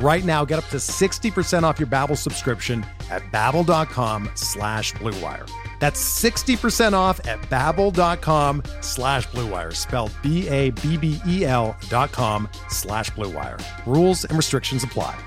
Right now, get up to 60% off your Babbel subscription at babbel.com slash bluewire. That's 60% off at babbel.com slash bluewire, spelled B-A-B-B-E-L dot com slash bluewire. Rules and restrictions apply.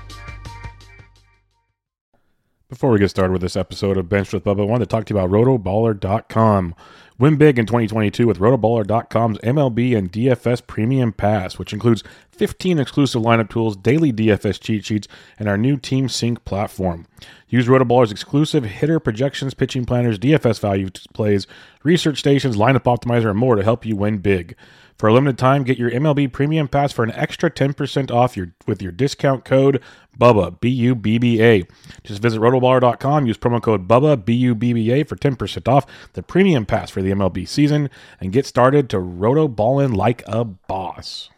Before we get started with this episode of Bench with Bubba, I wanted to talk to you about rotoballer.com. Win big in 2022 with rotoballer.com's MLB and DFS Premium Pass, which includes 15 exclusive lineup tools, daily DFS cheat sheets, and our new Team Sync platform. Use Rotoballer's exclusive hitter projections, pitching planners, DFS value plays, research stations, lineup optimizer, and more to help you win big. For a limited time, get your MLB Premium Pass for an extra 10% off your with your discount code BUBBA, B U B B A. Just visit rotoballer.com, use promo code BUBBA, B U B B A for 10% off the Premium Pass for the MLB season and get started to rotoballin' like a boss.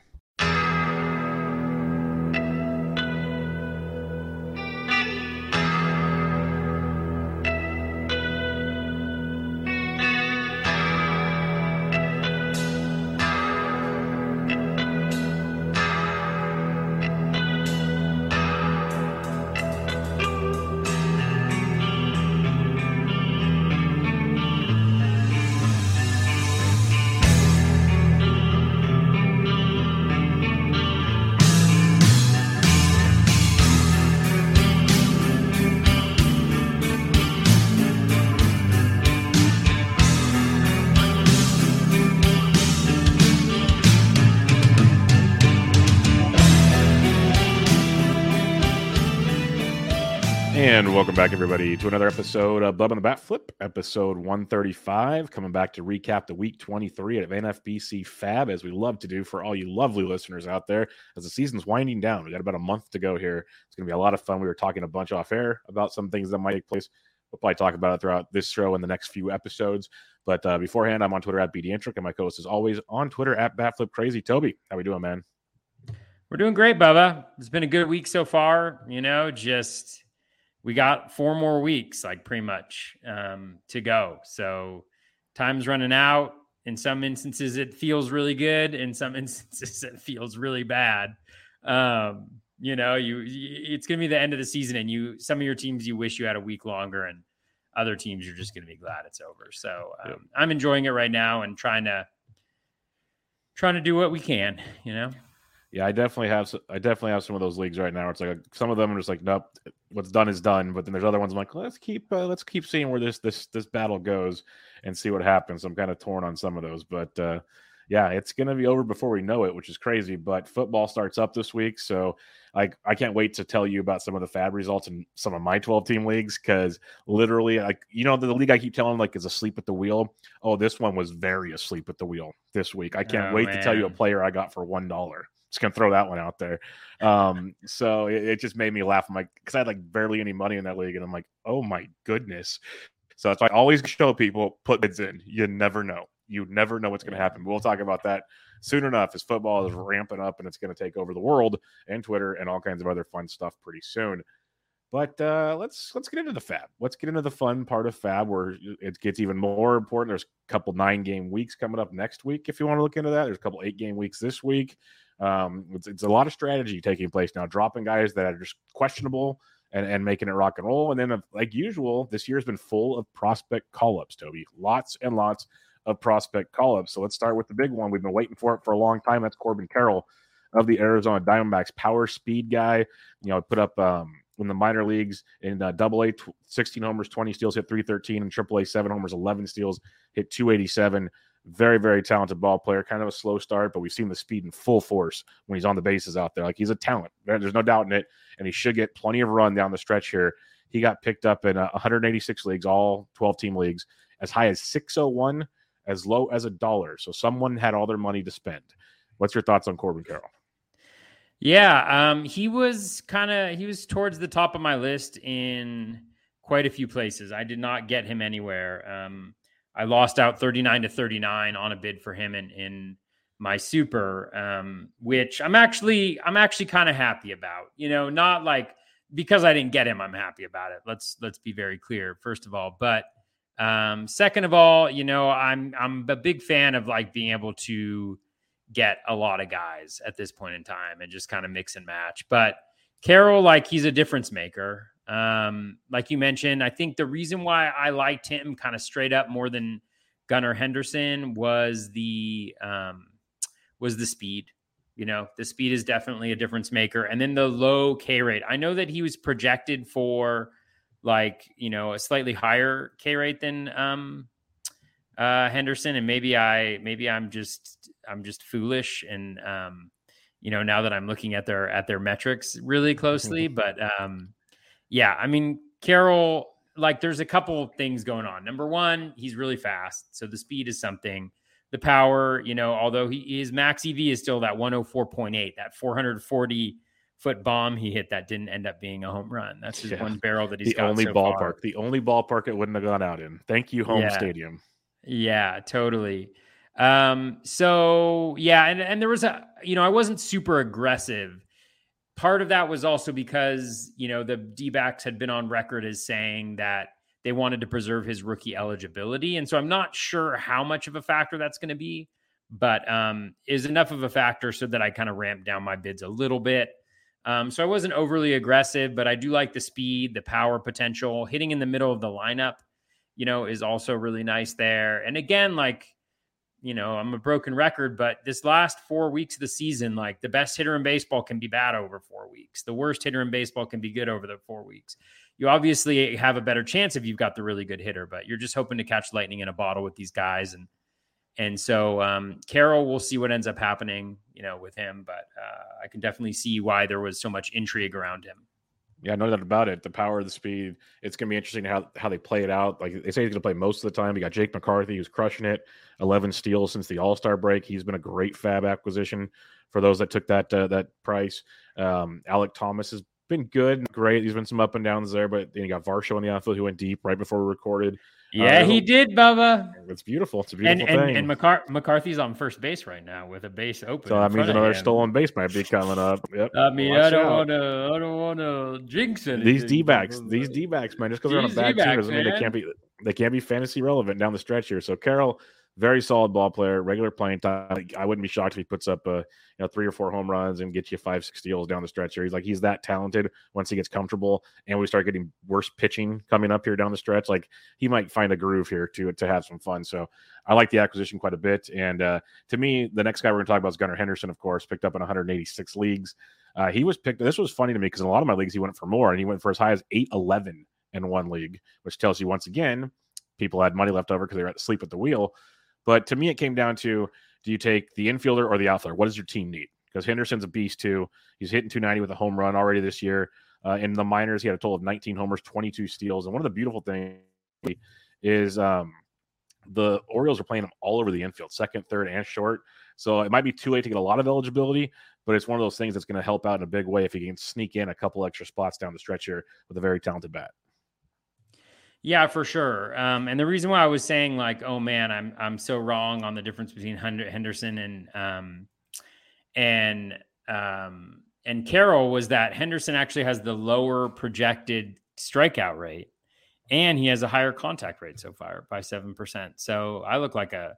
And welcome back, everybody, to another episode of Bub on the Bat Flip, episode 135. Coming back to recap the week 23 of NFBC Fab, as we love to do for all you lovely listeners out there, as the season's winding down. We got about a month to go here. It's going to be a lot of fun. We were talking a bunch off air about some things that might take place. We'll probably talk about it throughout this show and the next few episodes. But uh, beforehand, I'm on Twitter at BDintric, and my co host is always on Twitter at Batflip Crazy. Toby, how we doing, man? We're doing great, Bubba. It's been a good week so far. You know, just we got four more weeks, like pretty much um, to go. So time's running out. In some instances, it feels really good. In some instances, it feels really bad. Um, you know, you it's going to be the end of the season, and you some of your teams you wish you had a week longer, and other teams you're just going to be glad it's over. So um, yeah. I'm enjoying it right now and trying to trying to do what we can. You know. Yeah, I definitely have. I definitely have some of those leagues right now. It's like some of them are just like, nope, what's done is done. But then there's other ones I'm like, let's keep uh, let's keep seeing where this this this battle goes and see what happens. I'm kind of torn on some of those, but uh, yeah, it's gonna be over before we know it, which is crazy. But football starts up this week, so like I can't wait to tell you about some of the fab results in some of my 12 team leagues because literally, like you know, the, the, league I keep telling like is asleep at the wheel. Oh, this one was very asleep at the wheel this week. I can't oh, wait man. to tell you a player I got for one dollar. Just gonna throw that one out there. Um, so it, it, just made me laugh. I'm like, because I had like barely any money in that league, and I'm like, oh my goodness. So that's why I always show people put bids in. You never know. You never know what's going to happen. We'll talk about that soon enough as football is ramping up and it's going to take over the world and Twitter and all kinds of other fun stuff pretty soon. But uh, let's let's get into the fab. Let's get into the fun part of fab where it gets even more important. There's a couple nine game weeks coming up next week if you want to look into that. There's a couple eight game weeks this week. Um, it's, it's a lot of strategy taking place now, dropping guys that are just questionable and, and making it rock and roll. And then, uh, like usual, this year's been full of prospect call ups, Toby. Lots and lots of prospect call ups. So let's start with the big one. We've been waiting for it for a long time. That's Corbin Carroll of the Arizona Diamondbacks, power speed guy. You know, put up um, in the minor leagues in uh, double A, 16 homers, 20 steals, hit 313, and triple A, seven homers, 11 steals, hit 287. Very, very talented ball player. Kind of a slow start, but we've seen the speed in full force when he's on the bases out there. Like he's a talent. There's no doubt in it, and he should get plenty of run down the stretch here. He got picked up in uh, 186 leagues, all 12 team leagues, as high as 601, as low as a dollar. So someone had all their money to spend. What's your thoughts on Corbin Carroll? Yeah, um, he was kind of he was towards the top of my list in quite a few places. I did not get him anywhere. Um, I lost out 39 to 39 on a bid for him in in my super, um, which I'm actually I'm actually kind of happy about. You know, not like because I didn't get him, I'm happy about it. Let's let's be very clear, first of all. But um, second of all, you know, I'm I'm a big fan of like being able to get a lot of guys at this point in time and just kind of mix and match. But Carroll, like he's a difference maker. Um, like you mentioned, I think the reason why I liked him kind of straight up more than Gunnar Henderson was the um, was the speed. You know, the speed is definitely a difference maker, and then the low K rate. I know that he was projected for like you know a slightly higher K rate than um, uh, Henderson, and maybe I maybe I'm just I'm just foolish, and um, you know now that I'm looking at their at their metrics really closely, but um, yeah, I mean Carroll, like there's a couple things going on. Number one, he's really fast, so the speed is something. The power, you know, although he his max EV is still that 104.8, that 440 foot bomb he hit that didn't end up being a home run. That's his yeah. one barrel that he's the only so ballpark, far. the only ballpark it wouldn't have gone out in. Thank you, home Yeah. stadium. Yeah, totally. Um, so yeah, and, and there was a, you know, I wasn't super aggressive. Part of that was also because, you know, the D backs had been on record as saying that they wanted to preserve his rookie eligibility. And so I'm not sure how much of a factor that's going to be, but um, is enough of a factor so that I kind of ramped down my bids a little bit. Um, so I wasn't overly aggressive, but I do like the speed, the power potential, hitting in the middle of the lineup you know, is also really nice there. And again, like, you know, I'm a broken record, but this last four weeks of the season, like the best hitter in baseball can be bad over four weeks. The worst hitter in baseball can be good over the four weeks. You obviously have a better chance if you've got the really good hitter, but you're just hoping to catch lightning in a bottle with these guys. And and so um, we'll see what ends up happening, you know, with him. But uh, I can definitely see why there was so much intrigue around him. Yeah, no doubt about it. The power, the speed. It's going to be interesting how how they play it out. Like they say, he's going to play most of the time. You got Jake McCarthy, who's crushing it. Eleven steals since the All Star break. He's been a great Fab acquisition for those that took that uh, that price. Um, Alek Thomas has been good, great. He's been some up and downs there, but then you got Varsho on the outfield who went deep right before we recorded. Yeah, Uh, he did, Bubba. It's beautiful. It's a And beautiful and, thing. and McCar- McCarthy's on first base right now with a base open. so that means another stolen base might be coming up. Yep. I mean, Watch I don't want to. I don't want to jinx anything. these D backs, these D backs, man, just because they're on a bad team doesn't mean they can't be they can't be fantasy relevant down the stretch here. So Carroll, very solid ball player, regular playing time. I wouldn't be shocked if he puts up uh, you know three or four home runs and gets you five six steals down the stretch here. He's like he's that talented once he gets comfortable and we start getting worse pitching coming up here down the stretch. Like he might find a groove here to to have some fun. So I like the acquisition quite a bit. And uh, to me, the next guy we're going to talk about is Gunnar Henderson, of course, picked up in 186 leagues. Uh, he was picked. This was funny to me because in a lot of my leagues he went for more, and he went for as high as 811 in one league, which tells you once again people had money left over because they were asleep at the wheel. But to me, it came down to do you take the infielder or the outfielder? What does your team need? Because Henderson's a beast too. He's hitting 290 with a home run already this year. Uh, in the minors, he had a total of 19 homers, 22 steals. And one of the beautiful things is um, the Orioles are playing him all over the infield, second, third, and short. So it might be too late to get a lot of eligibility, but it's one of those things that's going to help out in a big way if he can sneak in a couple extra spots down the stretch here with a very talented bat. Yeah, for sure. Um, and the reason why I was saying like, oh man, I'm I'm so wrong on the difference between Henderson and um, and um, and Carroll was that Henderson actually has the lower projected strikeout rate, and he has a higher contact rate so far by seven percent. So I look like a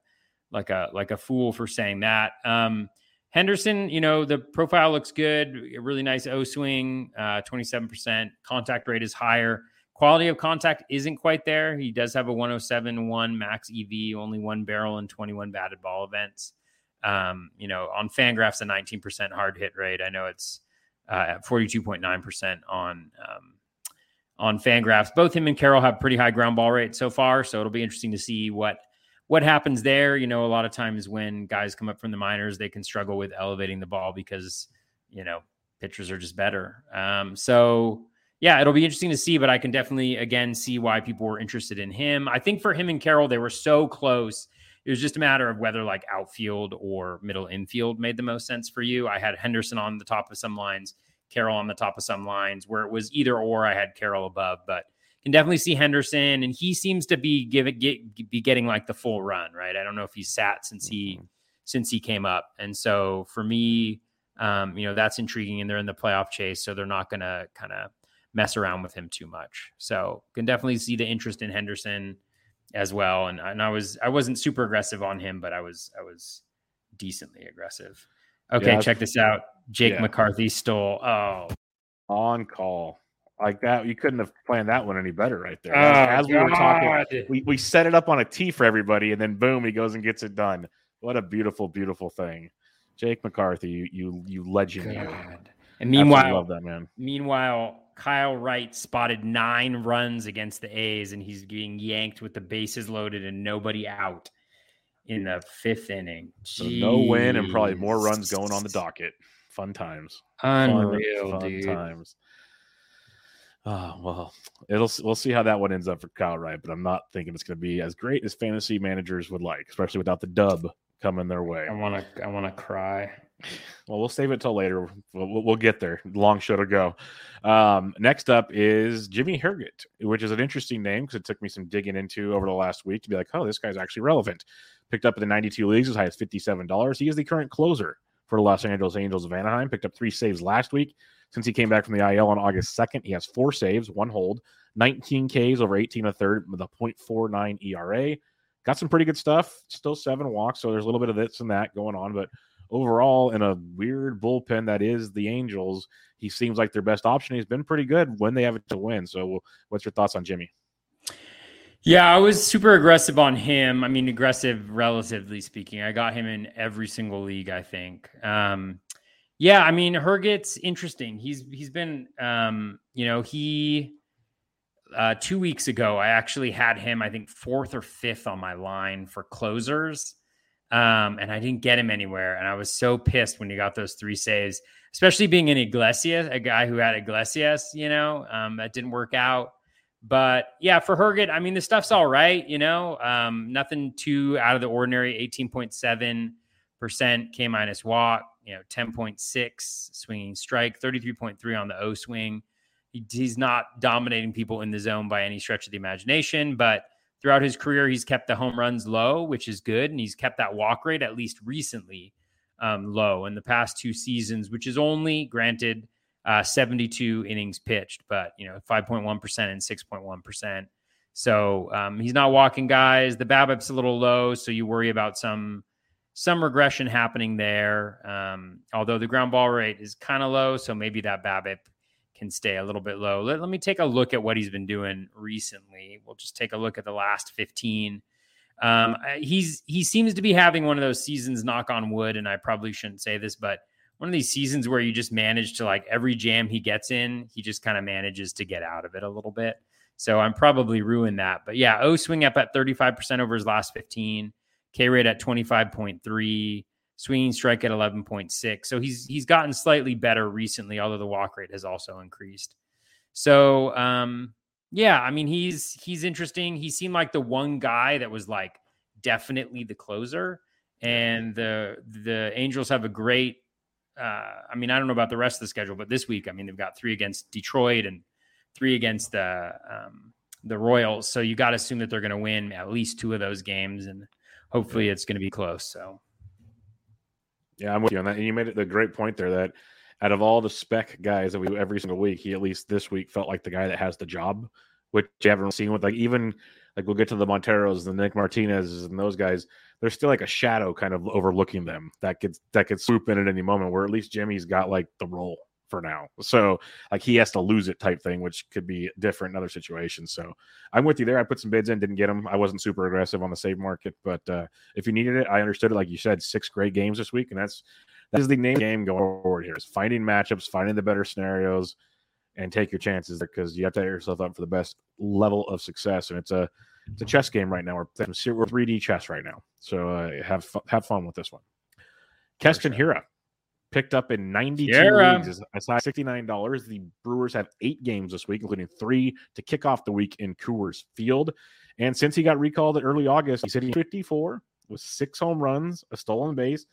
like a like a fool for saying that. Um, Henderson, you know, the profile looks good. Really nice O swing, twenty seven percent. Contact rate is higher. Quality of contact isn't quite there. He does have a 107 max EV, only one barrel and 21 batted ball events. Um, you know, on Fangraphs, a 19% hard hit rate. I know it's uh, at 42.9% on um, on Fangraphs. Both him and Carroll have pretty high ground ball rate so far, so it'll be interesting to see what what happens there, you know, a lot of times when guys come up from the minors, they can struggle with elevating the ball because, you know, pitchers are just better. Um, so yeah, it'll be interesting to see, but I can definitely again see why people were interested in him. I think for him and Carroll, they were so close. It was just a matter of whether like outfield or middle infield made the most sense for you. I had Henderson on the top of some lines, Carroll on the top of some lines, where it was either or. I had Carroll above, but can definitely see Henderson, and he seems to be giving get, be getting like the full run, right? I don't know if he's sat since he mm-hmm. since he came up, and so for me, um, you know that's intriguing, and they're in the playoff chase, so they're not going to kind of mess around with him too much. So can definitely see the interest in Henderson as well. And, and I was I wasn't super aggressive on him, but I was I was decently aggressive. Okay, yeah, check this out. Jake yeah. McCarthy stole oh on call. Like that, you couldn't have planned that one any better right there. As, oh, as we were talking, we, we set it up on a tee for everybody, and then boom, he goes and gets it done. What a beautiful, beautiful thing. Jake McCarthy, you you you legend. God. And meanwhile, love that man. Meanwhile, Kyle Wright spotted nine runs against the A's, and he's being yanked with the bases loaded and nobody out in the fifth inning. So no win and probably more runs going on the docket. Fun times. Unreal, fun, fun dude. times. Oh well, it'll we'll see how that one ends up for Kyle Wright, but I'm not thinking it's going to be as great as fantasy managers would like, especially without the dub coming their way. I want to I want to cry. Well, we'll save it till later. We'll, we'll get there. Long show to go. Um, next up is Jimmy Herget, which is an interesting name because it took me some digging into over the last week to be like, oh, this guy's actually relevant. Picked up in the 92 leagues as high as $57. He is the current closer for the Los Angeles Angels of Anaheim. Picked up three saves last week. Since he came back from the IL on August 2nd, he has four saves, one hold, 19 Ks over 18 a third with a 0.49 ERA. Got some pretty good stuff. Still seven walks, so there's a little bit of this and that going on, but overall, in a weird bullpen that is the Angels, he seems like their best option. He's been pretty good when they have it to win. So, what's your thoughts on Jimmy? Yeah, I was super aggressive on him. I mean, aggressive relatively speaking. I got him in every single league, I think. Um, yeah, I mean, Herget's interesting. He's he's been um, you know, he uh, two weeks ago, I actually had him, I think, fourth or fifth on my line for closers um, and I didn't get him anywhere. And I was so pissed when he got those three saves, especially being an Iglesias, a guy who had Iglesias, you know, um, that didn't work out. But yeah, for Herget, I mean, the stuff's all right, you know, um, nothing too out of the ordinary 18.7% K minus walk, you know, 10.6 swinging strike, 33.3 on the O swing. He, he's not dominating people in the zone by any stretch of the imagination, but throughout his career, he's kept the home runs low, which is good, and he's kept that walk rate at least recently um, low in the past two seasons, which is only granted uh, 72 innings pitched, but you know 5.1 percent and 6.1 percent. So um, he's not walking guys. The BABIP's a little low, so you worry about some some regression happening there. Um, although the ground ball rate is kind of low, so maybe that BABIP can stay a little bit low. Let, let me take a look at what he's been doing recently. We'll just take a look at the last 15. Um, he's he seems to be having one of those seasons, knock on wood, and I probably shouldn't say this, but one of these seasons where you just manage to like every jam he gets in, he just kind of manages to get out of it a little bit. So I'm probably ruined that. But yeah, O swing up at 35% over his last 15, K rate at 25.3 swinging strike at 11.6. So he's he's gotten slightly better recently, although the walk rate has also increased. So um, yeah, I mean he's he's interesting. He seemed like the one guy that was like definitely the closer. And the the Angels have a great uh, I mean, I don't know about the rest of the schedule, but this week, I mean, they've got three against Detroit and three against the um, the Royals. So you got to assume that they're going to win at least two of those games, and hopefully, it's going to be close. So yeah, I'm with you on that. And you made it a great point there that out of all the spec guys that we do every single week, he at least this week felt like the guy that has the job, which you haven't seen with like even like we'll get to the Monteros, and the Nick Martinez, and those guys. There's still like a shadow kind of overlooking them that could that could swoop in at any moment. Where at least Jimmy's got like the role for now. So like he has to lose it type thing, which could be different in other situations. So I'm with you there. I put some bids in, didn't get them. I wasn't super aggressive on the save market, but uh, if you needed it, I understood it. Like you said, six great games this week, and that's that is the name game going forward here is finding matchups, finding the better scenarios, and take your chances because you have to set yourself up for the best level of success. And it's a it's a chess game right now. We're, we're 3D chess right now. So uh, have have fun with this one. Keston sure. Hiura picked up in 92 Hiura. leagues as high $69. The Brewers have eight games this week, including three to kick off the week in Coors Field. And since he got recalled in early August, he's he's 54 with six home runs, a stolen base.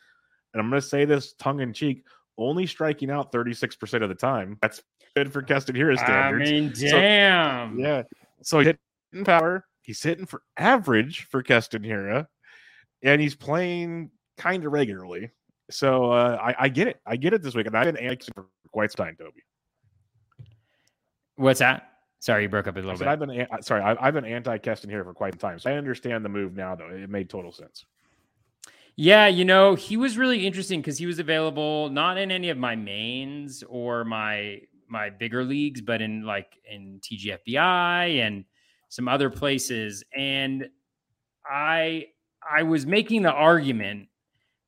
And I'm going to say this tongue in cheek, only striking out 36% of the time. That's good for Keston Hiura standards. I mean, damn. So, yeah. So he's hitting power. He's hitting for average for Keston Hiura. And he's playing kind of regularly. So uh, I, I, get it. I get it this week. And I've been anti for quite some time, Toby. What's that? Sorry, you broke up a little bit. I've been sorry. I've been anti Keston Hiura for quite some time. So I understand the move now, though. It made total sense. Yeah, you know, he was really interesting because he was available not in any of my mains or my my bigger leagues, but in like in TGFBI and some other places. And I I was making the argument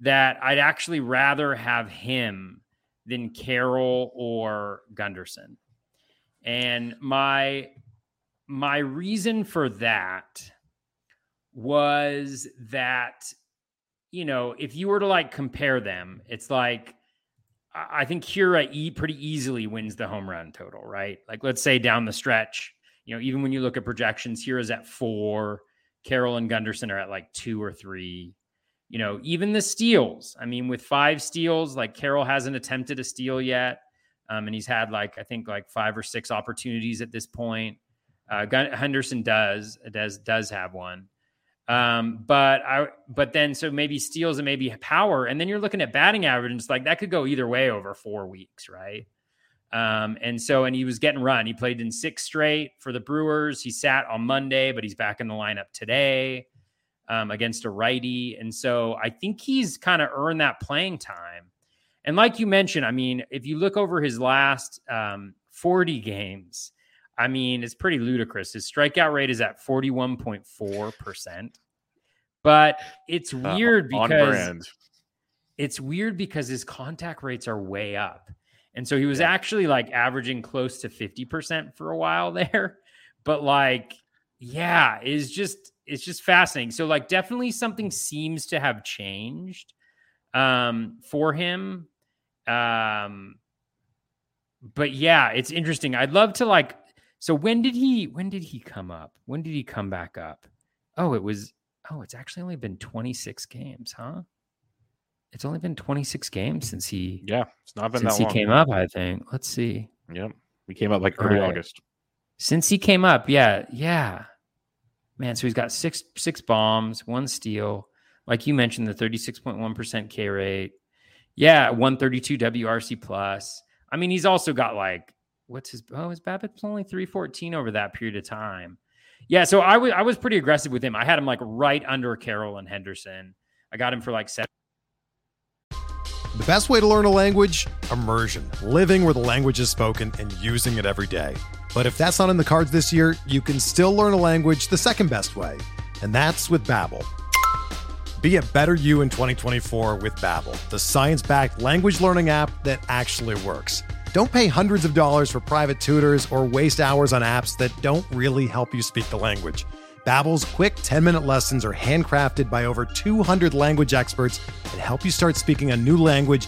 that I'd actually rather have him than Carroll or Gunderson. And my my reason for that was that you know, if you were to like compare them, it's like I think Hiura e pretty easily wins the home run total, right? Like let's say down the stretch, you know, even when you look at projections, Hiura's at four, Carroll and Gunderson are at like two or three. You know, even the steals. I mean, with five steals, like Carroll hasn't attempted a steal yet. Um, and he's had like I think like five or six opportunities at this point. Uh, Henderson does does does have one. Um, but I, but then so maybe steals and maybe power, and then you're looking at batting average, and it's like that could go either way over four weeks, right? Um, and so, and he was getting run. He played in six straight for the Brewers. He sat on Monday, but he's back in the lineup today um, against a righty. And so, I think he's kind of earned that playing time. And like you mentioned, I mean, if you look over his last um, 40 games, I mean, it's pretty ludicrous. His strikeout rate is at 41.4%. But it's uh, weird uh, because it's weird because his contact rates are way up. And so he was yeah. actually like averaging close to 50% for a while there. But like, yeah, it's just it's just fascinating. So like definitely something seems to have changed um for him. Um but yeah, it's interesting. I'd love to like so when did he when did he come up? When did he come back up? Oh, it was oh, it's actually only been 26 games, huh? It's only been 26 games since he Yeah, it's not been since he came up, I think. Let's see. Yep. We came up like early right. August. Since he came up, yeah, yeah. Man, so he's got six six bombs, one steal. Like you mentioned, the 36.1% K rate. Yeah, 132 WRC plus. I mean, he's also got like what's his oh his BABIP's only 314 over that period of time. Yeah, so I was I was pretty aggressive with him. I had him like right under Carroll and Henderson. I got him for like seven. The best way to learn a language? Immersion. Living where the language is spoken and using it every day. But if that's not in the cards this year, you can still learn a language the second best way, and that's with Babbel. Be a better you in 2024 with Babbel, the science-backed language learning app that actually works. Don't pay hundreds of dollars for private tutors or waste hours on apps that don't really help you speak the language. Babbel's quick 10-minute lessons are handcrafted by over 200 language experts and help you start speaking a new language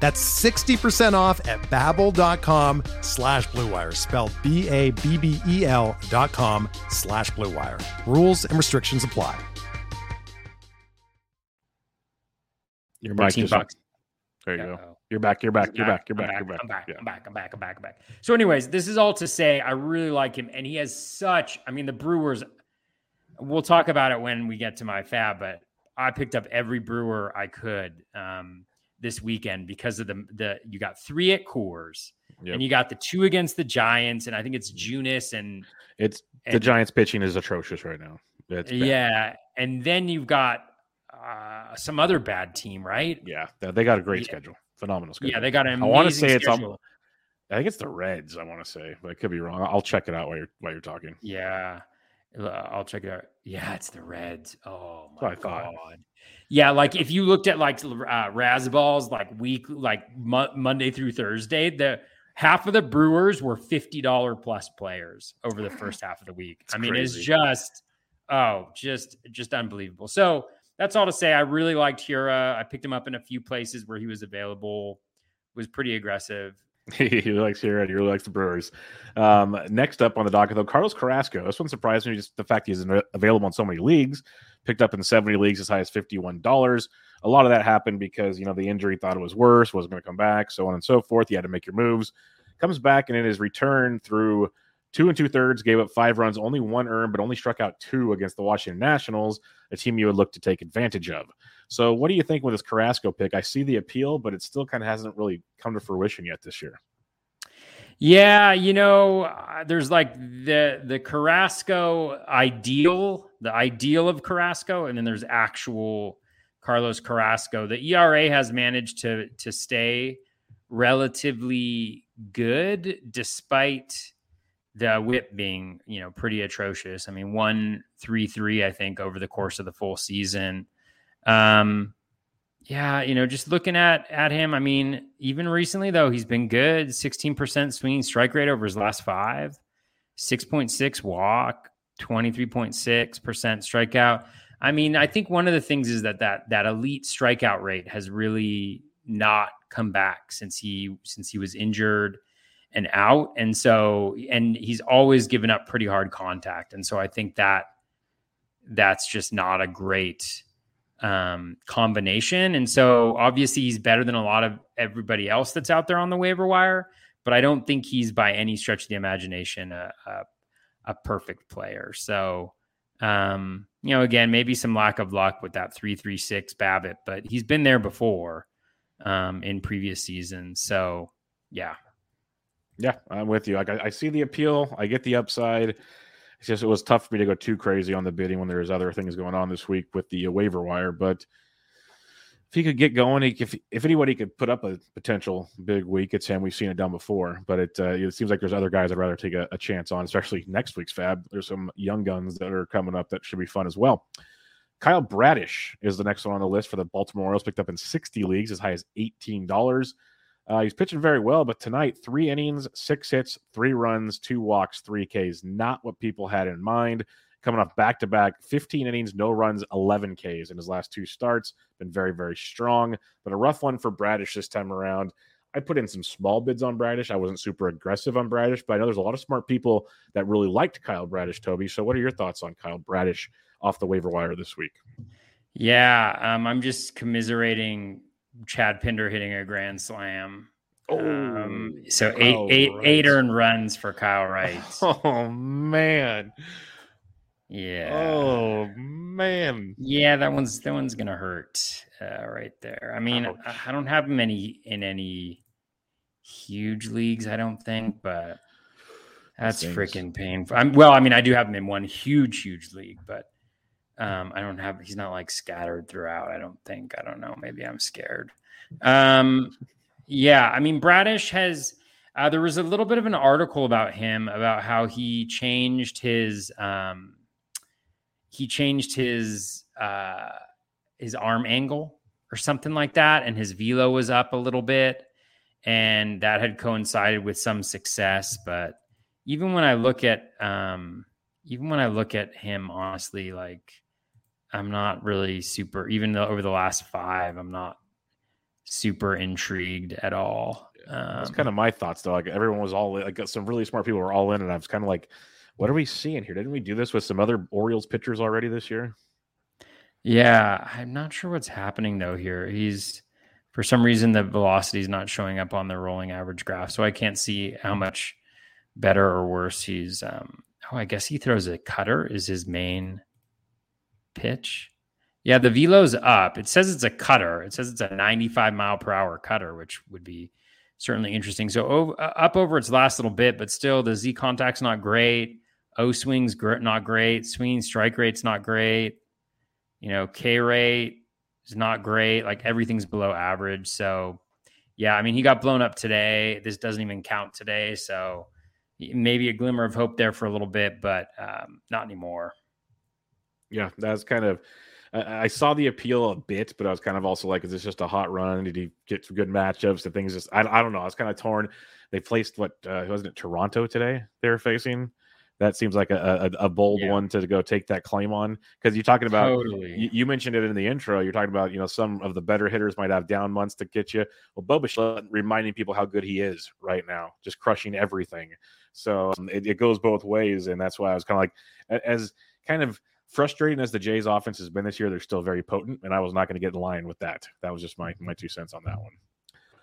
That's 60% off at babbel.com slash bluewire, spelled B-A-B-B-E-L dot com slash bluewire. Rules and restrictions apply. Your mic just, bucks. There you go. You're back. You're back. You're back. You're back. You're back. I'm back. I'm back. I'm back. I'm back. I'm back. So, anyways, this is all to say I really like him, and he has such. I mean, the Brewers. We'll talk about it when we get to my fab, but I picked up every Brewer I could um, this weekend because of the the. You got three at Coors, yep. and you got the two against the Giants, and I think it's Junis and it's and, the Giants pitching is atrocious right now. yeah, and then you've got uh, some other bad team, right? Yeah, they, got a great Yeah. schedule, phenomenal schedule. Yeah, they got an I wanna amazing say it's schedule. on- I think it's the Reds. I want to say, but I could be wrong. I'll check it out while you're while you're talking. Yeah. I'll check it out. Yeah, it's the Reds. Oh my god. Yeah, like if you looked at like uh, Razzball's, like week, like Mo- Monday through Thursday, the half of the Brewers were fifty dollar plus players over the first half of the week. It's I mean, it's just oh, just just unbelievable. So that's all to say. I really liked Hiura. I picked him up in a few places where he was available. Was pretty aggressive. he likes here and he really likes the Brewers. Um, next up on the docket, though, Carlos Carrasco. This one surprised me just the fact he's av- available in so many leagues, picked up in 70 leagues as high as $51. A lot of that happened because, you know, the injury thought it was worse, wasn't going to come back, so on and so forth. You had to make your moves. Comes back and in his return through two and two thirds, gave up five runs, only one earned, but only struck out two against the Washington Nationals, a team you would look to take advantage of. So, what do you think with this Carrasco pick? I see the appeal, but it still kind of hasn't really come to fruition yet this year. Yeah, you know, uh, there's like the the Carrasco ideal, the ideal of Carrasco, and then there's actual Carlos Carrasco. The ERA has managed to to stay relatively good despite the whip being, you know, pretty atrocious. I mean, one three three, I think, over the course of the full season. Um, yeah, you know, just looking at at him, I mean, even recently though, he's been good. 16% swinging strike rate over his last five, 6.6 walk, 23.6% strikeout. I mean, I think one of the things is that that that elite strikeout rate has really not come back since he since he was injured and out. And so and he's always given up pretty hard contact. And so I think that that's just not a great um, combination. And so obviously he's better than a lot of everybody else that's out there on the waiver wire, but I don't think he's by any stretch of the imagination a, a, a perfect player. So, um, you know, again, maybe some lack of luck with that 336 BABIP, but he's been there before um, in previous seasons. So, yeah. Yeah, I'm with you. I, I see the appeal. I get the upside. It's just it was tough for me to go too crazy on the bidding when there was other things going on this week with the uh, waiver wire. But if he could get going, he, if if anybody could put up a potential big week, it's him. We've seen it done before, but it uh, it seems like there's other guys I'd rather take a, a chance on, especially next week's Fab. There's some young guns that are coming up that should be fun as well. Kyle Bradish is the next one on the list for the Baltimore Orioles, picked up in 60 leagues as high as $18. Uh, he's pitching very well, but tonight, three innings, six hits, three runs, two walks, three Ks. Not what people had in mind. Coming off back to back, 15 innings, no runs, 11 Ks in his last two starts. Been very, very strong, but a rough one for Bradish this time around. I put in some small bids on Bradish. I wasn't super aggressive on Bradish, but I know there's a lot of smart people that really liked Kyle Bradish, Toby. So, what are your thoughts on Kyle Bradish off the waiver wire this week? Yeah. Um, I'm just commiserating Chad Pinder hitting a grand slam. Um, so eight, eight, eight earned runs for Kyle Wright. Oh man. Yeah. Oh man. Yeah, that one's that one's gonna hurt uh, right there. I mean, Ouch. I, don't have him any in any huge leagues, I don't think, but that's freaking painful. I'm, well, I mean, I do have him in one huge, huge league, but um, I don't have. He's not like scattered throughout. I don't think. I don't know. Maybe I'm scared. Um, yeah, I mean, Bradish has. Uh, there was a little bit of an article about him about how he changed his um, he changed his uh, his arm angle or something like that, and his velo was up a little bit, and that had coincided with some success. But even when I look at um, even when I look at him, honestly, like I'm not really super. Even though over the last five, I'm not super intrigued at all. That's Um, kind of my thoughts though. Like everyone was all like some really smart people were all in, and I was kind of like, what are we seeing here? Didn't we do this with some other Orioles pitchers already this year? Yeah, I'm not sure what's happening though here. He's for some reason the velocity is not showing up on the rolling average graph, so I can't see how much better or worse he's. Um, oh, I guess he throws a cutter is his main pitch. Yeah, the velo's up. It says it's a cutter. It says it's a 95 mile per hour cutter, which would be certainly interesting. So o- uh, up over its last little bit, but still the Z contact's not great. O swings gr- not great. Swing strike rate's not great. You know, K rate is not great. Like everything's below average. So, yeah, I mean, he got blown up today. This doesn't even count today. So, maybe a glimmer of hope there for a little bit, but um, not anymore. Yeah, that's kind of. I, I saw the appeal a bit, but I was kind of also like, is this just a hot run? Did he get some good matchups and things? Just I, I don't know. I was kind of torn. They placed what uh, wasn't it Toronto today? They're facing. That seems like a, a, a bold yeah. one to go take that claim on because you're talking about. Totally. You, you, mentioned it in the intro. You're talking about you know some of the better hitters might have down months to get you. Well, Bo Bichette reminding people how good he is right now, just crushing everything. So um, it, it goes both ways, and that's why I was kind of like as kind of frustrating as the Jays offense has been this year, they're still very potent, and I was not going to get in line with that. That was just my my two cents on that one.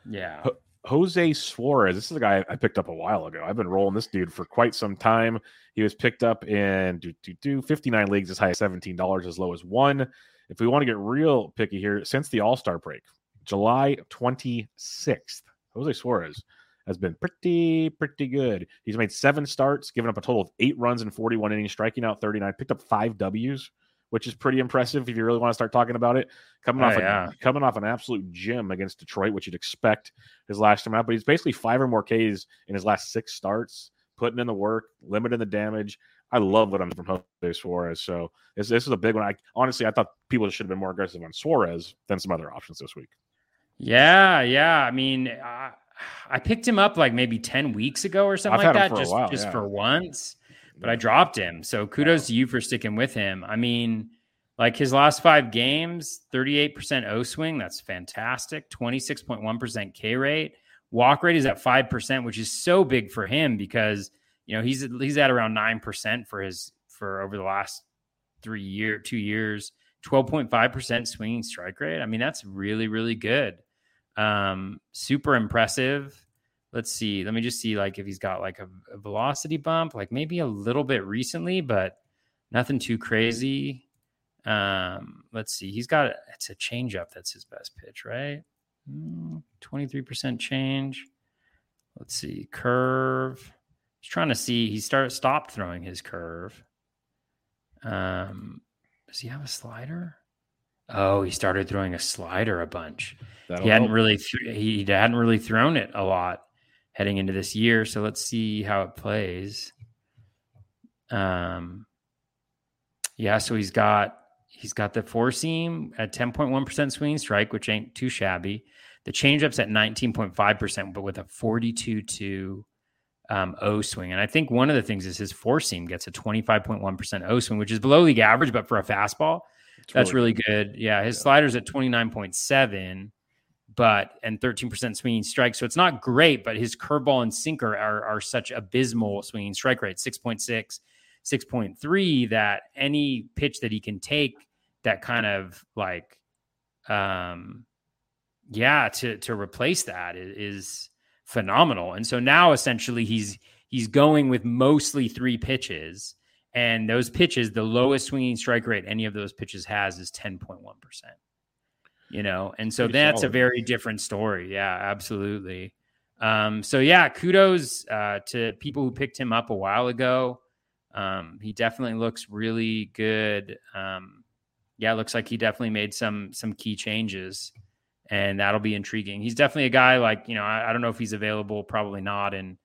Yeah. Jose Suarez. This is a guy I picked up a while ago. I've been rolling this dude for quite some time. He was picked up in do, do, do 59 leagues as high as $17, as low as one. If we want to get real picky here, since the All Star break, July 26th, Jose Suarez has been pretty, pretty good. He's made seven starts, given up a total of eight runs in 41 innings, striking out 39, picked up five W's, which is pretty impressive if you really want to start talking about it. Coming oh, off yeah. a, coming off an absolute gem against Detroit, which you'd expect his last time out, but he's basically five or more Ks in his last six starts, putting in the work, limiting the damage. I love what I'm from Jose Suarez. So this, this is a big one. I honestly I thought people should have been more aggressive on Suarez than some other options this week. Yeah, yeah. I mean, I, I picked him up like maybe 10 weeks ago or something I've like that, just, while, just yeah. for once, but I dropped him. So kudos wow. to you for sticking with him. I mean, like his last five games, 38% O swing. That's fantastic. 26.1% K rate. Walk rate is at 5%, which is so big for him because, you know, he's, he's at around 9% for his, for over the last three year, two years, 12.5% swinging strike rate. I mean, that's really, really good. Um, super impressive. Let's see. Let me just see like if he's got like a, a velocity bump, like maybe a little bit recently, but nothing too crazy. Um, let's see. He's got it's a changeup that's his best pitch, right? Mm, 23% change. Let's see. Curve. He's trying to see. He started stopped throwing his curve. Um, does he have a slider? Oh, he started throwing a slider a bunch. That'll he hadn't help. really th- he hadn't really thrown it a lot heading into this year. So let's see how it plays. Um, yeah, so he's got he's got the four seam at ten point one percent swinging strike, which ain't too shabby. The changeup's at nineteen point five percent, but with a forty two to um, O swing. And I think one of the things is his four seam gets a twenty five point one percent O swing, which is below league average, but for a fastball, that's really good. Yeah, his yeah. slider's at twenty nine point seven but and 13% swinging strike. So it's not great, but his curveball and sinker are, are such abysmal swinging strike rate 6.6, 6.3 that any pitch that he can take that kind of like, um, yeah, to to replace that is phenomenal. And so now essentially he's he's going with mostly three pitches. And those pitches, the lowest swinging strike rate any of those pitches has is 10.1% you know? And so Pretty that's solid. a very different story. Yeah absolutely. Um, so yeah kudos uh, to people who picked him up a while ago. Um, he definitely looks really good. Um, yeah looks like he definitely made some some key changes and that'll be intriguing. He's definitely a guy like you know i, I don't know if he's available probably not in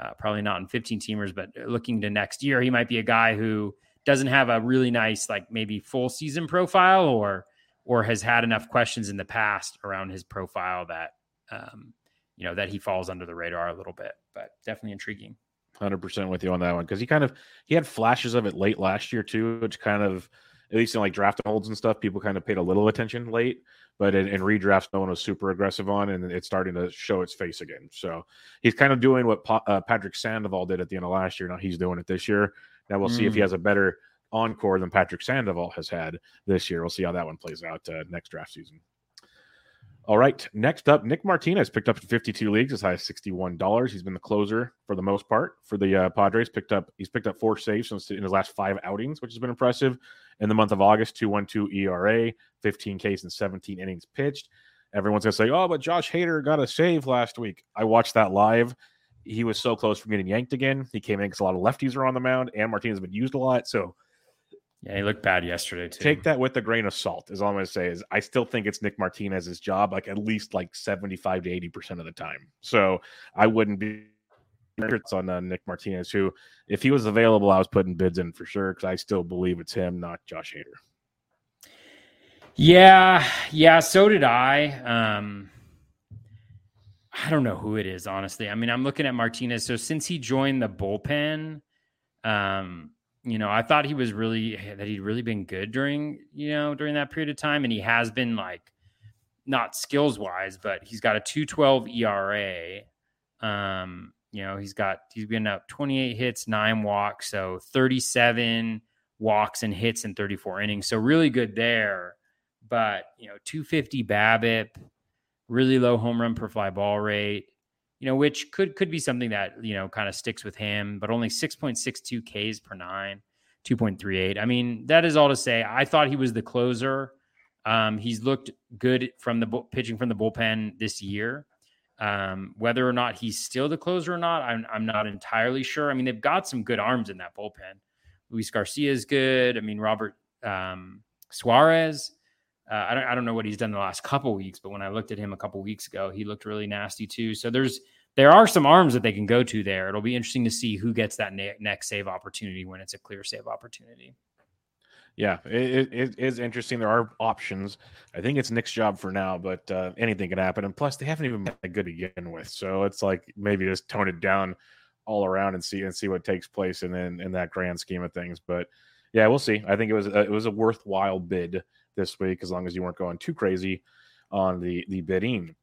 uh, probably not in 15 teamers but looking to next year he might be a guy who doesn't have a really nice like maybe full season profile or or has had enough questions in the past around his profile that um, you know that he falls under the radar a little bit. But definitely intriguing. Hundred percent with you on that one because he kind of he had flashes of it late last year too, which kind of at least in like draft holds and stuff, people kind of paid a little attention late. But in, in redrafts, no one was super aggressive on, and it's starting to show its face again. So he's kind of doing what pa- uh, Patrick Sandoval did at the end of last year. Now he's doing it this year. Now we'll mm. see if he mm. has a better encore than Patrick Sandoval has had this year. We'll see how that one plays out uh, next draft season. All right. Next up, Nick Martinez picked up 52 leagues as high as $61. He's been the closer for the most part for the uh, Padres. Picked up, he's picked up four saves in his last five outings, which has been impressive. In the month of August, 2.12 ERA, 15 Ks and 17 innings pitched. Everyone's gonna say, "Oh, but Josh Hader got a save last week." I watched that live. He was so close from getting yanked again. He came in because a lot of lefties are on the mound, and Martinez has been used a lot. So Yeah, he looked bad yesterday too. Take that with a grain of salt. Is all I'm going to say. Is I still think it's Nick Martinez's job, like at least like 75 to 80 percent of the time. So I wouldn't be on uh, Nick Martinez, who, if he was available, I was putting bids in for sure because I still believe it's him, not Josh Hader. Yeah, yeah, so did I. Um, I don't know who it is, honestly. I mean, I'm looking at Martinez. So since he joined the bullpen, um, you know, I thought he was really that he'd really been good during, you know, during that period of time. And he has been like not skills wise, but he's got a 212 ERA. Um, you know, he's got he's been up 28 hits, nine walks, so 37 walks and hits in 34 innings. So really good there but you know 250 BABIP, really low home run per fly ball rate, you know, which could could be something that you know kind of sticks with him, but only 6.62 Ks per nine, 2.38. I mean, that is all to say. I thought he was the closer. Um, he's looked good from the pitching from the bullpen this year. Um, whether or not he's still the closer or not, I'm, I'm not entirely sure. I mean, they've got some good arms in that bullpen. Luis Garcia is good. I mean, Robert um, Suarez uh, I don't I don't know what he's done the last couple weeks, but when I looked at him a couple weeks ago, he looked really nasty too. So there's there are some arms that they can go to there. It'll be interesting to see who gets that ne- next save opportunity when it's a clear save opportunity. Yeah, it, it is interesting. There are options. I think it's Nick's job for now, but uh, anything can happen. And plus, they haven't even been good to begin with, so it's like maybe just tone it down all around and see and see what takes place in in, in that grand scheme of things. But yeah, we'll see. I think it was a, it was a worthwhile bid this week, as long as you weren't going too crazy on the the bidding.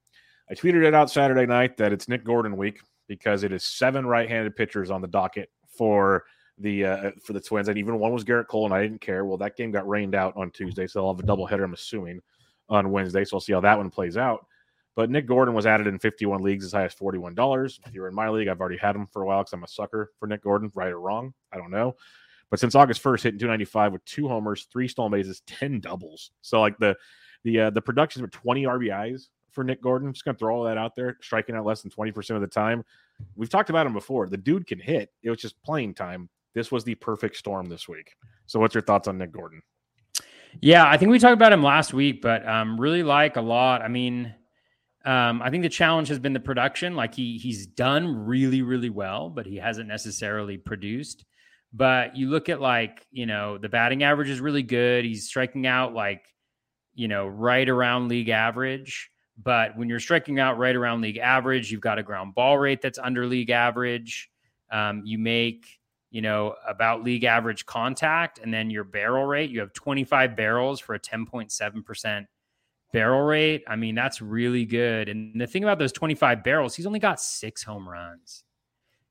I tweeted it out Saturday night that it's Nick Gordon week because it is seven right-handed pitchers on the docket for the uh, for the Twins, and even one was Gerrit Cole, and I didn't care. Well, that game got rained out on Tuesday, so I'll have a doubleheader, I'm assuming, on Wednesday. So I'll see how that one plays out. But Nick Gordon was added in 51 leagues as high as $41. If you're in my league, I've already had him for a while because I'm a sucker for Nick Gordon, right or wrong. I don't know. But since August 1st, hitting 295 with two homers, three stolen bases, 10 doubles. So like the the uh, the productions were 20 RBIs for Nick Gordon. Just gonna throw all that out there, striking out less than 20% of the time. We've talked about him before. The dude can hit. It was just playing time. This was the perfect storm this week. So what's your thoughts on Nick Gordon? Yeah, I think we talked about him last week, but um, really like a lot. I mean, um, I think the challenge has been the production. Like he he's done really, really well, but he hasn't necessarily produced. But you look at like, you know, the batting average is really good. He's striking out like, you know, right around league average. But when you're striking out right around league average, you've got a ground ball rate that's under league average. Um, you make, you know, about league average contact, and then your barrel rate, you have 25 barrels for a 10.7% barrel rate. I mean, that's really good. And the thing about those 25 barrels, he's only got six home runs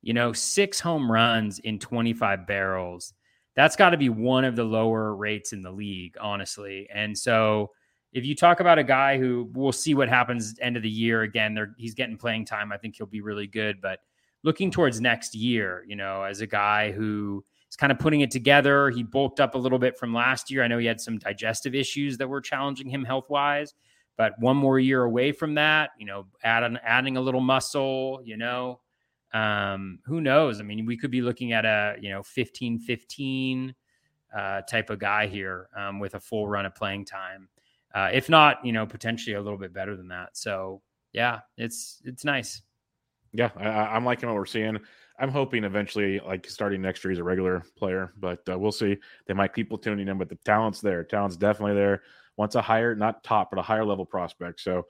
you know, six home runs in 25 barrels. That's got to be one of the lower rates in the league, honestly. And so, if you talk about a guy who we'll see what happens end of the year again, he's getting playing time. I think he'll be really good. But looking towards next year, you know, as a guy who is kind of putting it together, he bulked up a little bit from last year. I know he had some digestive issues that were challenging him health wise, but one more year away from that, you know, add adding a little muscle, you know, um, who knows? I mean, we could be looking at a, you know, 15 15 uh, type of guy here um, with a full run of playing time. Uh, if not, you know, potentially a little bit better than that. So, yeah, it's it's nice. Yeah, I, am liking what we're seeing. I'm hoping eventually, like starting next year, he's a regular player, but uh, we'll see. They might keep tuning in, but the talent's there. Talent's definitely there. Wants a higher, not top, but a higher level prospect. So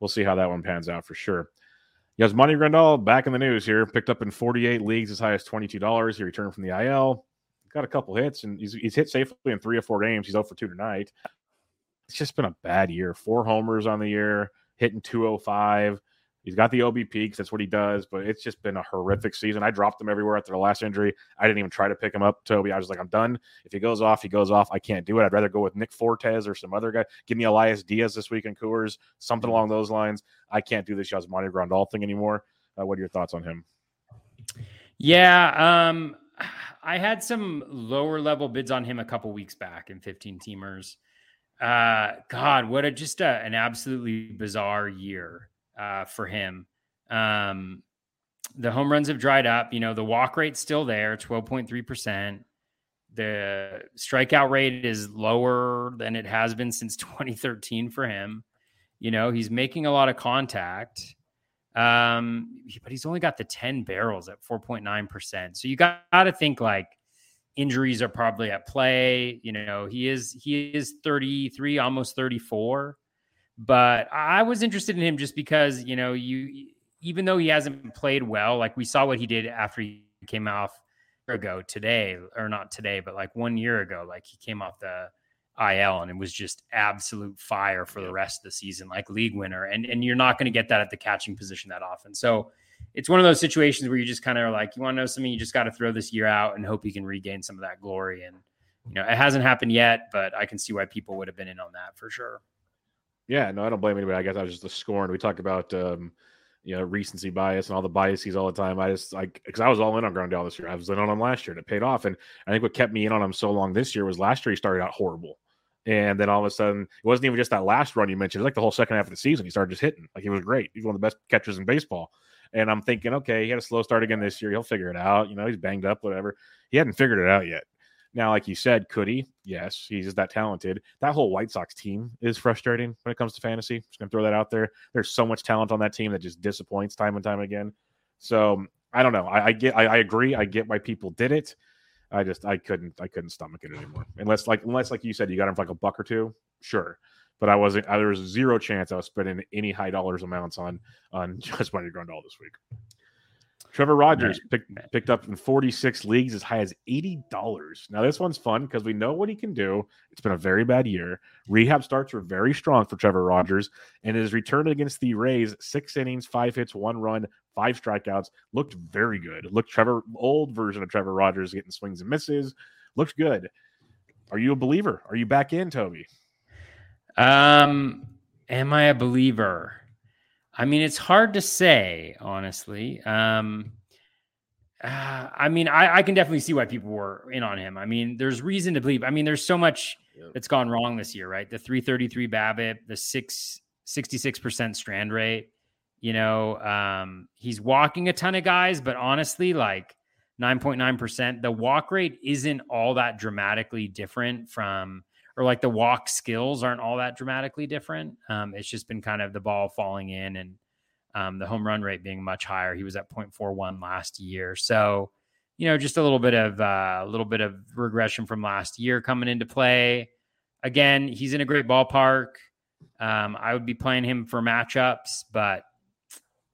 we'll see how that one pans out for sure. Yasmani Grandal back in the news here. Picked up in 48 leagues as high as $22. He returned from the IL. Got a couple hits and he's, he's hit safely in three or four games. He's out for two tonight. It's just been a bad year. Four homers on the year, hitting 205. He's got the OBP because that's what he does, but it's just been a horrific season. I dropped him everywhere after the last injury. I didn't even try to pick him up, Toby. I was like, I'm done. If he goes off, he goes off. I can't do it. I'd rather go with Nick Fortes or some other guy. Give me Elias Diaz this week in Coors, something along those lines. I can't do this Yasmani Grandal thing anymore. Uh, what are your thoughts on him? Yeah, um, I had some lower level bids on him a couple weeks back in 15 teamers. Uh, God, what a just a, an absolutely bizarre year uh, for him. Um, the home runs have dried up. You know, the walk rate's still there, 12.3%. the strikeout rate is lower than it has been since 2013 for him. You know, he's making a lot of contact. Um, but he's only got the 10 barrels at 4.9%. So you got, got to think like injuries are probably at play. You know, he is he is 33, almost 34. But I was interested in him just because, you know, you even though he hasn't played well, like we saw what he did after he came off ago today, or not today, but like one year ago, like he came off the IL and it was just absolute fire for the rest of the season, like league winner. And and you're not going to get that at the catching position that often. So it's one of those situations where you just kind of like, you want to know something, you just got to throw this year out and hope you can regain some of that glory. And you know, it hasn't happened yet, but I can see why people would have been in on that for sure. Yeah, no, I don't blame anybody. I guess I was just a scorn. We talk about um, you know recency bias and all the biases all the time. I just like because I was all in on Grandal this year. I was in on him last year and it paid off. And I think what kept me in on him so long this year was last year he started out horrible. And then all of a sudden, it wasn't even just that last run you mentioned. It was like the whole second half of the season, he started just hitting. Like he was great. He's one of the best catchers in baseball. And I'm thinking, okay, he had a slow start again this year. He'll figure it out. You know, he's banged up, whatever. He hadn't figured it out yet. Now, like you said, could he? Yes, he's that talented. That whole White Sox team is frustrating when it comes to fantasy. Just gonna throw that out there. There's so much talent on that team that just disappoints time and time again. So I don't know. I, I get. I, I, agree. I get why people did it. I just I couldn't. I couldn't stomach it anymore. Unless like unless like you said, you got him for like a buck or two. Sure, but I wasn't. There was zero chance I was spending any high dollars amounts on on Yasmani Grandal this week. Trevor Rogers picked, picked up in 46 leagues as high as $80. Now, this one's fun because we know what he can do. It's been a very bad year. Rehab starts were very strong for Trevor Rogers, and his return against the Rays, six innings, five hits, one run, five strikeouts, looked very good. Looked Trevor, old version of Trevor Rogers getting swings and misses. Looked good. Are you a believer? Are you back in, Toby? Um, am I a believer? I mean, it's hard to say, honestly. Um, uh, I mean, I, I, can definitely see why people were in on him. I mean, there's reason to believe. I mean, there's so much that's gone wrong this year, right? The 333 BABIP, the six, 66% strand rate. You know, um, he's walking a ton of guys, but honestly, like 9.9%, the walk rate isn't all that dramatically different from or like the walk skills aren't all that dramatically different. Um, it's just been kind of the ball falling in and um, the home run rate being much higher. He was at 0.41 last year. So, you know, just a little bit of uh, a little bit of regression from last year coming into play. Again, he's in a great ballpark. Um, I would be playing him for matchups, but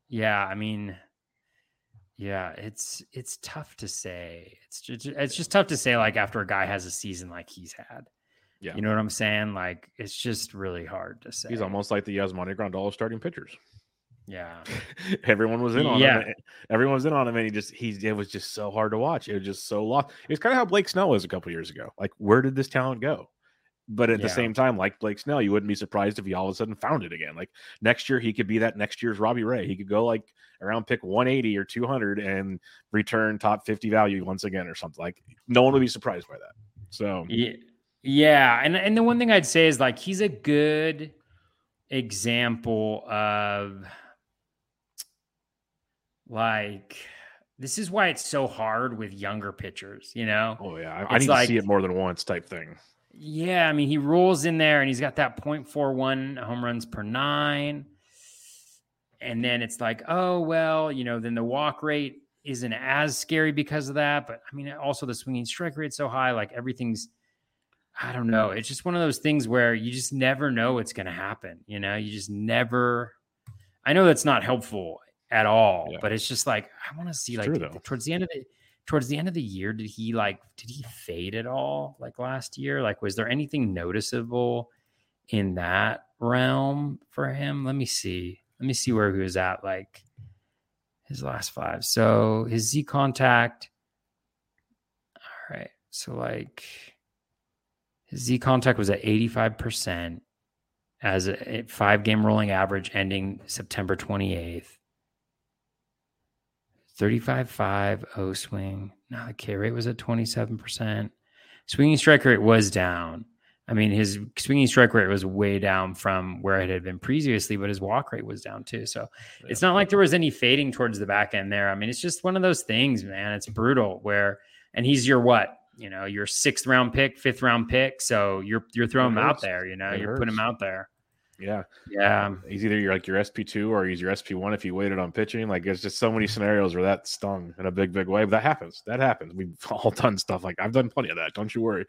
yeah, I mean, yeah, it's it's tough to say. It's just, it's just tough to say like after a guy has a season like he's had. Yeah. You know what I'm saying? Like it's just really hard to say. He's almost like the Yasmani Grandal starting pitchers. Yeah. Everyone was in on yeah. him. Everyone was in on him and he just he it was just so hard to watch. It was just so lost. It's kind of how Blake Snell was a couple years ago. Like where did this talent go? But at yeah. the same time, like Blake Snell, you wouldn't be surprised if he all of a sudden found it again. Like next year, he could be that next year's Robbie Ray. He could go like around pick 180 or 200 and return top 50 value once again or something. Like no one would be surprised by that. So yeah, yeah, and and the one thing I'd say is like he's a good example of like this is why it's so hard with younger pitchers, you know? Oh yeah, I, I need like, to see it more than once type thing. Yeah, I mean he rolls in there and he's got that 0.41 home runs per 9. And then it's like, oh well, you know, then the walk rate isn't as scary because of that, but I mean also the swinging strike rate so high like everything's I don't know. It's just one of those things where you just never know what's going to happen. You know, you just never. I know that's not helpful at all, yeah. but it's just like I want to see it's like true, towards the end of the towards the end of the year, did he like did he fade at all like last year? Like, was there anything noticeable in that realm for him? Let me see. Let me see where he was at like his last five. So his Z contact. All right. So like his Z contact was at 85% as a five game rolling average ending September 28th. 35.5 O swing. No, the K rate was at 27%. Swinging strike rate was down. I mean, his swinging strike rate was way down from where it had been previously, but his walk rate was down too. So yeah. it's not like there was any fading towards the back end there. I mean, it's just one of those things, man. It's brutal where, and he's your what? You know, your sixth round pick, fifth round pick. So you're you're throwing him out there. You know, It you're putting him out there. Yeah. Yeah, He's either you're like your SP two or he's your SP one if you waited on pitching. Like there's just so many scenarios where that stung in a big, big way. But that happens. That happens. We've all done stuff like I've done plenty of that. Don't you worry.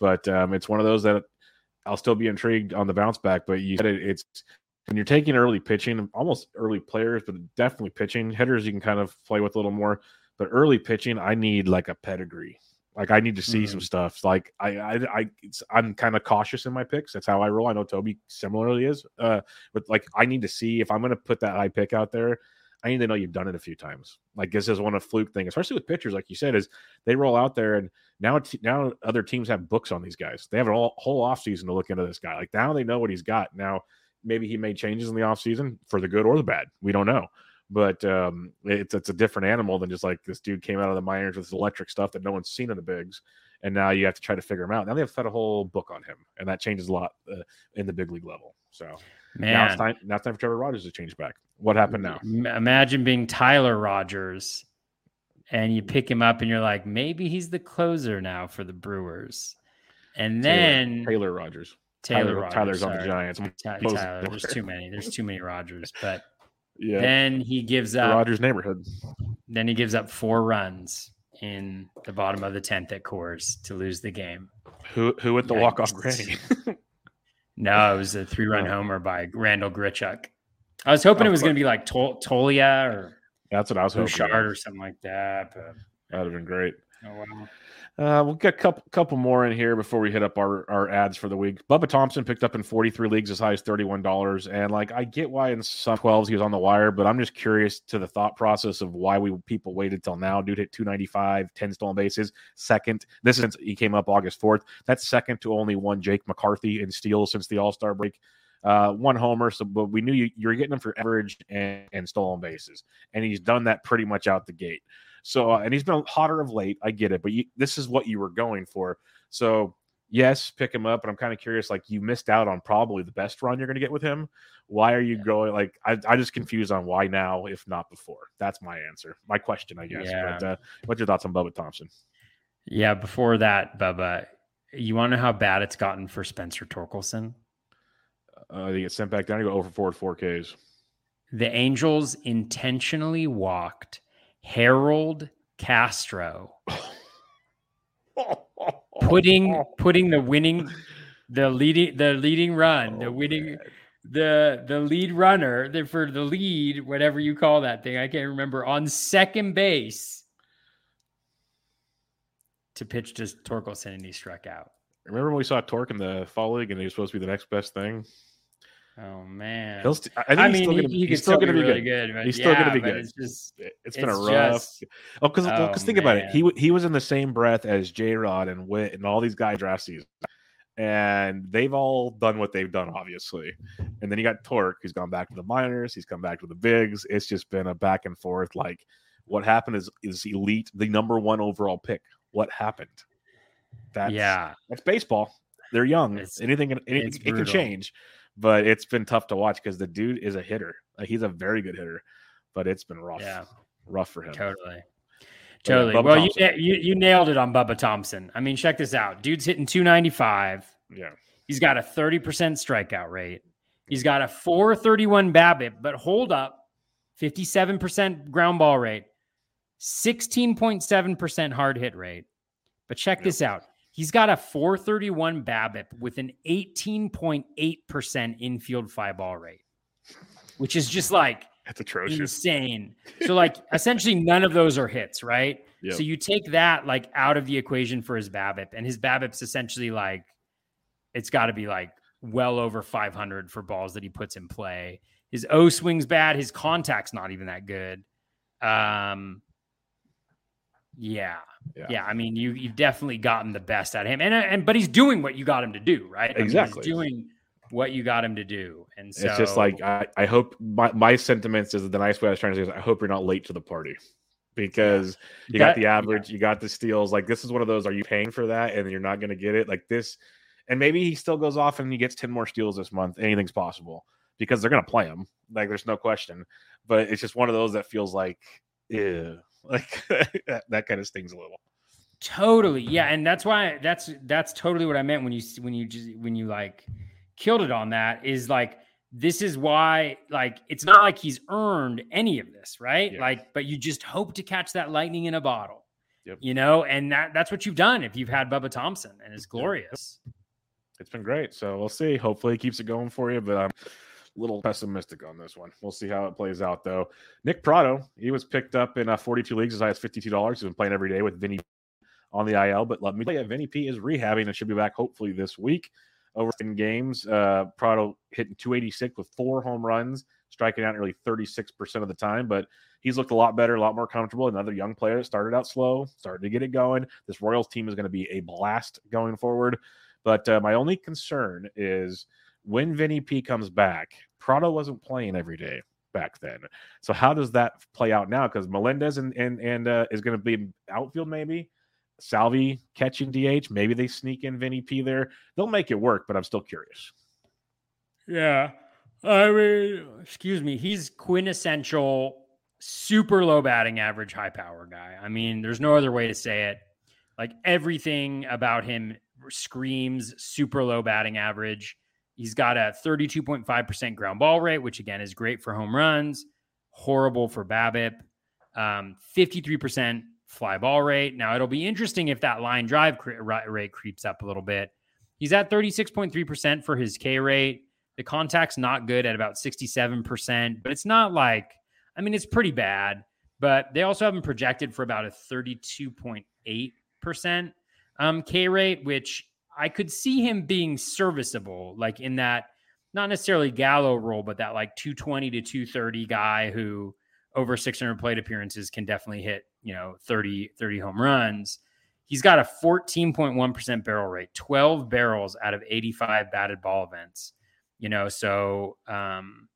But um, it's one of those that I'll still be intrigued on the bounce back. But you said it, it's when you're taking early pitching, almost early players, but definitely pitching hitters, you can kind of play with a little more. But early pitching, I need like a pedigree. Like I need to see some stuff. Like I, I, I it's, I'm kind of cautious in my picks. That's how I roll. I know Toby similarly is. Uh, but like I need to see if I'm going to put that high pick out there. I need to know you've done it a few times. Like this is one of fluke thing, especially with pitchers, like you said, is they roll out there and now t- now other teams have books on these guys. They have a whole, whole offseason to look into this guy. Like now they know what he's got. Now maybe he made changes in the off season for the good or the bad. We don't know. But um, it's it's a different animal than just like this dude came out of the minors with electric stuff that no one's seen in the bigs, and now you have to try to figure him out. Now they have to put a whole book on him, and that changes a lot uh, in the big league level. So now it's man. time. Now it's time for Trevor Rogers to change back. What happened now? Imagine being Tyler Rogers, and you pick him up, and you're like, maybe he's the closer now for the Brewers, and then Taylor, Taylor Rogers. Taylor, Tyler- Rogers, Tyler's on the. Giants. Ty- Tyler, there's too many. There's too many Rogers, but Yeah, then he gives up. Rogers neighborhood. Then he gives up four runs in the bottom of the tenth at Coors to lose the game. Who who hit the walk off granny? No, it was a three-run Oh. homer by Randall Grichuk. I was hoping Of it was going to be like Tol- Toglia or That's what I was hoping. Bouchard or something like that. But That'd have been great. oh. Uh, we'll get a couple couple more in here before we hit up our, our ads for the week. Bubba Thompson picked up in 43 leagues as high as $31. And like I get why in some 12s he was on the wire, but I'm just curious to the thought process of why we people waited till now. Dude hit 295, 10 stolen bases. Second. This is since he came up August 4th. That's second to only one Jake McCarthy in steals since the All-Star break. Uh, one homer, so but we knew you, you were getting him for average and, and stolen bases, and he's done that pretty much out the gate. So, uh, and he's been hotter of late. I get it, but you, this is what you were going for. So, yes, pick him up. But I'm kind of curious. Like, you missed out on probably the best run you're going to get with him. Why are you going? Like, I, I just confused on why now, if not before. That's my answer. My question, I guess. Yeah. But uh, what's your thoughts on Bubba Thompson? Yeah, before that, Bubba, you want to know how bad it's gotten for Spencer Torkelson? Uh, they get sent back down. You go over four four Ks. The Angels intentionally walked Harold Castro, putting putting the winning, the leading the leading run, the Oh, winning the the lead runner the, for the lead, whatever you call that thing, I can't remember, on second base to pitch to Torkelson and he struck out. Remember when we saw Torque in the fall league and he was supposed to be the next best thing? Oh man. He'll st- I think I he's mean, still gonna, he he's still going to be really good. good. He's still gonna be good. It's just It's been a rough. just- oh, because Oh, think about it. He he was in the same breath as J Rod and Witt and all these guys draft season, and they've all done what they've done, obviously. And then you got Torque, who's gone back to the minors. He's come back to the bigs. It's just been a back and forth. Like what happened is is elite, the number one overall pick. What happened? That's yeah. that's baseball. They're young. It's- anything can, any- it's it can change, but it's been tough to watch because the dude is a hitter. Like, he's a very good hitter, but it's been rough. Yeah. rough for him. Totally. yeah, Totally. Bubba well, you, you you nailed it on Bubba Thompson. I mean, check this out. Dude's hitting 295. Yeah, He's got a 30% strikeout rate. He's got a 431 BABIP, but hold up, 57% ground ball rate, 16.7% hard hit rate. But check this out. He's got a 431 BABIP with an 18.8% infield fly ball rate, which is just like that's atrocious. insane. So like essentially none of those are hits, right? Yep. So you take that like out of the equation for his BABIP, and his BABIP's essentially like it's got to be like well over 500 for balls that he puts in play. His O swing's bad. His contact's not even that good. Um, yeah, Yeah. yeah. I mean, you you've definitely gotten the best out of him, and uh, and but he's doing what you got him to do, right? I mean, he's Exactly. doing what you got him to do, and so it's just like I, I hope my, my sentiments is the nice way I was trying to say is I hope you're not late to the party because you got That- the yeah. average, you got the steals. Like this is one of those. Are you paying for that and you're not going to get it? Like this, and maybe he still goes off and he gets ten more steals this month. Anything's possible because they're going to play him. Like there's no question. But it's just one of those that feels like, yeah, like that, that kind of stings a little. Totally. Yeah, and that's why that's that's totally what I meant when you when you just when you like killed it on that is like this is why like it's not like he's earned any of this, right? Yeah. Like but you just hope to catch that lightning in a bottle. Yep. You know, and that that's what you've done if you've had Bubba Thompson and it's glorious. It's been great. So we'll see. Hopefully it keeps it going for you, but I'm a little pessimistic on this one. We'll see how it plays out though. Nick Pratto, he was picked up in uh, 42 leagues as high as $52. He's been playing every day with Vinny on the IL. But let me tell you, Vinny P is rehabbing and should be back hopefully this week. Over in games, uh, Pratto hitting 286 with four home runs, striking out nearly 36% of the time. But he's looked a lot better, a lot more comfortable. Another young player that started out slow, started to get it going. This Royals team is going to be a blast going forward. But uh, my only concern is when Vinny P comes back, Pratto wasn't playing every day back then. So how does that play out now? Because Melendez and and and uh, is going to be outfield maybe. Salvi catching DH. Maybe they sneak in Vinny P there. They'll make it work, but I'm still curious. Yeah. I mean, excuse me. He's quintessential, super low batting average, high power guy. I mean, there's no other way to say it. Like everything about him screams super low batting average. He's got a 32.5% ground ball rate, which again is great for home runs, horrible for BABIP. Um, 53% fly ball rate. Now, it'll be interesting if that line drive cre- rate creeps up a little bit. He's at 36.3% for his K rate. The contact's not good at about 67%, but it's not like, I mean, it's pretty bad, but they also have him projected for about a 32.8% um, K rate, which I could see him being serviceable, like in that, not necessarily Gallo role, but that like 220 to 230 guy who over 600 plate appearances can definitely hit you know 30 30 home runs. He's got a 14.1% barrel rate 12 barrels out of 85 batted ball events you know so um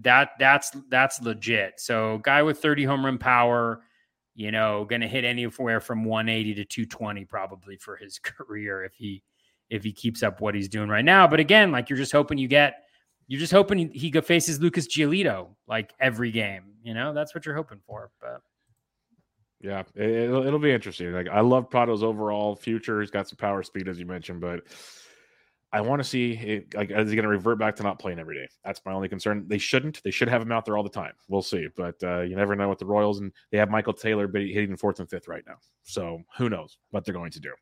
that that's that's legit. So guy with 30 home run power you know gonna hit anywhere from 180 to 220 probably for his career if he if he keeps up what he's doing right now but again like you're just hoping you get you're just hoping he faces lucas giolito like every game you know that's what you're hoping for but yeah, it, will it'll be interesting. Like I love Pratto's overall future. He's got some power speed, as you mentioned, but I want to see it, like is he going to revert back to not playing every day? That's my only concern. They shouldn't. They should have him out there all the time. We'll see, but uh, you never know with the Royals, and they have Michael Taylor but hitting fourth and fifth right now. So who knows what they're going to do?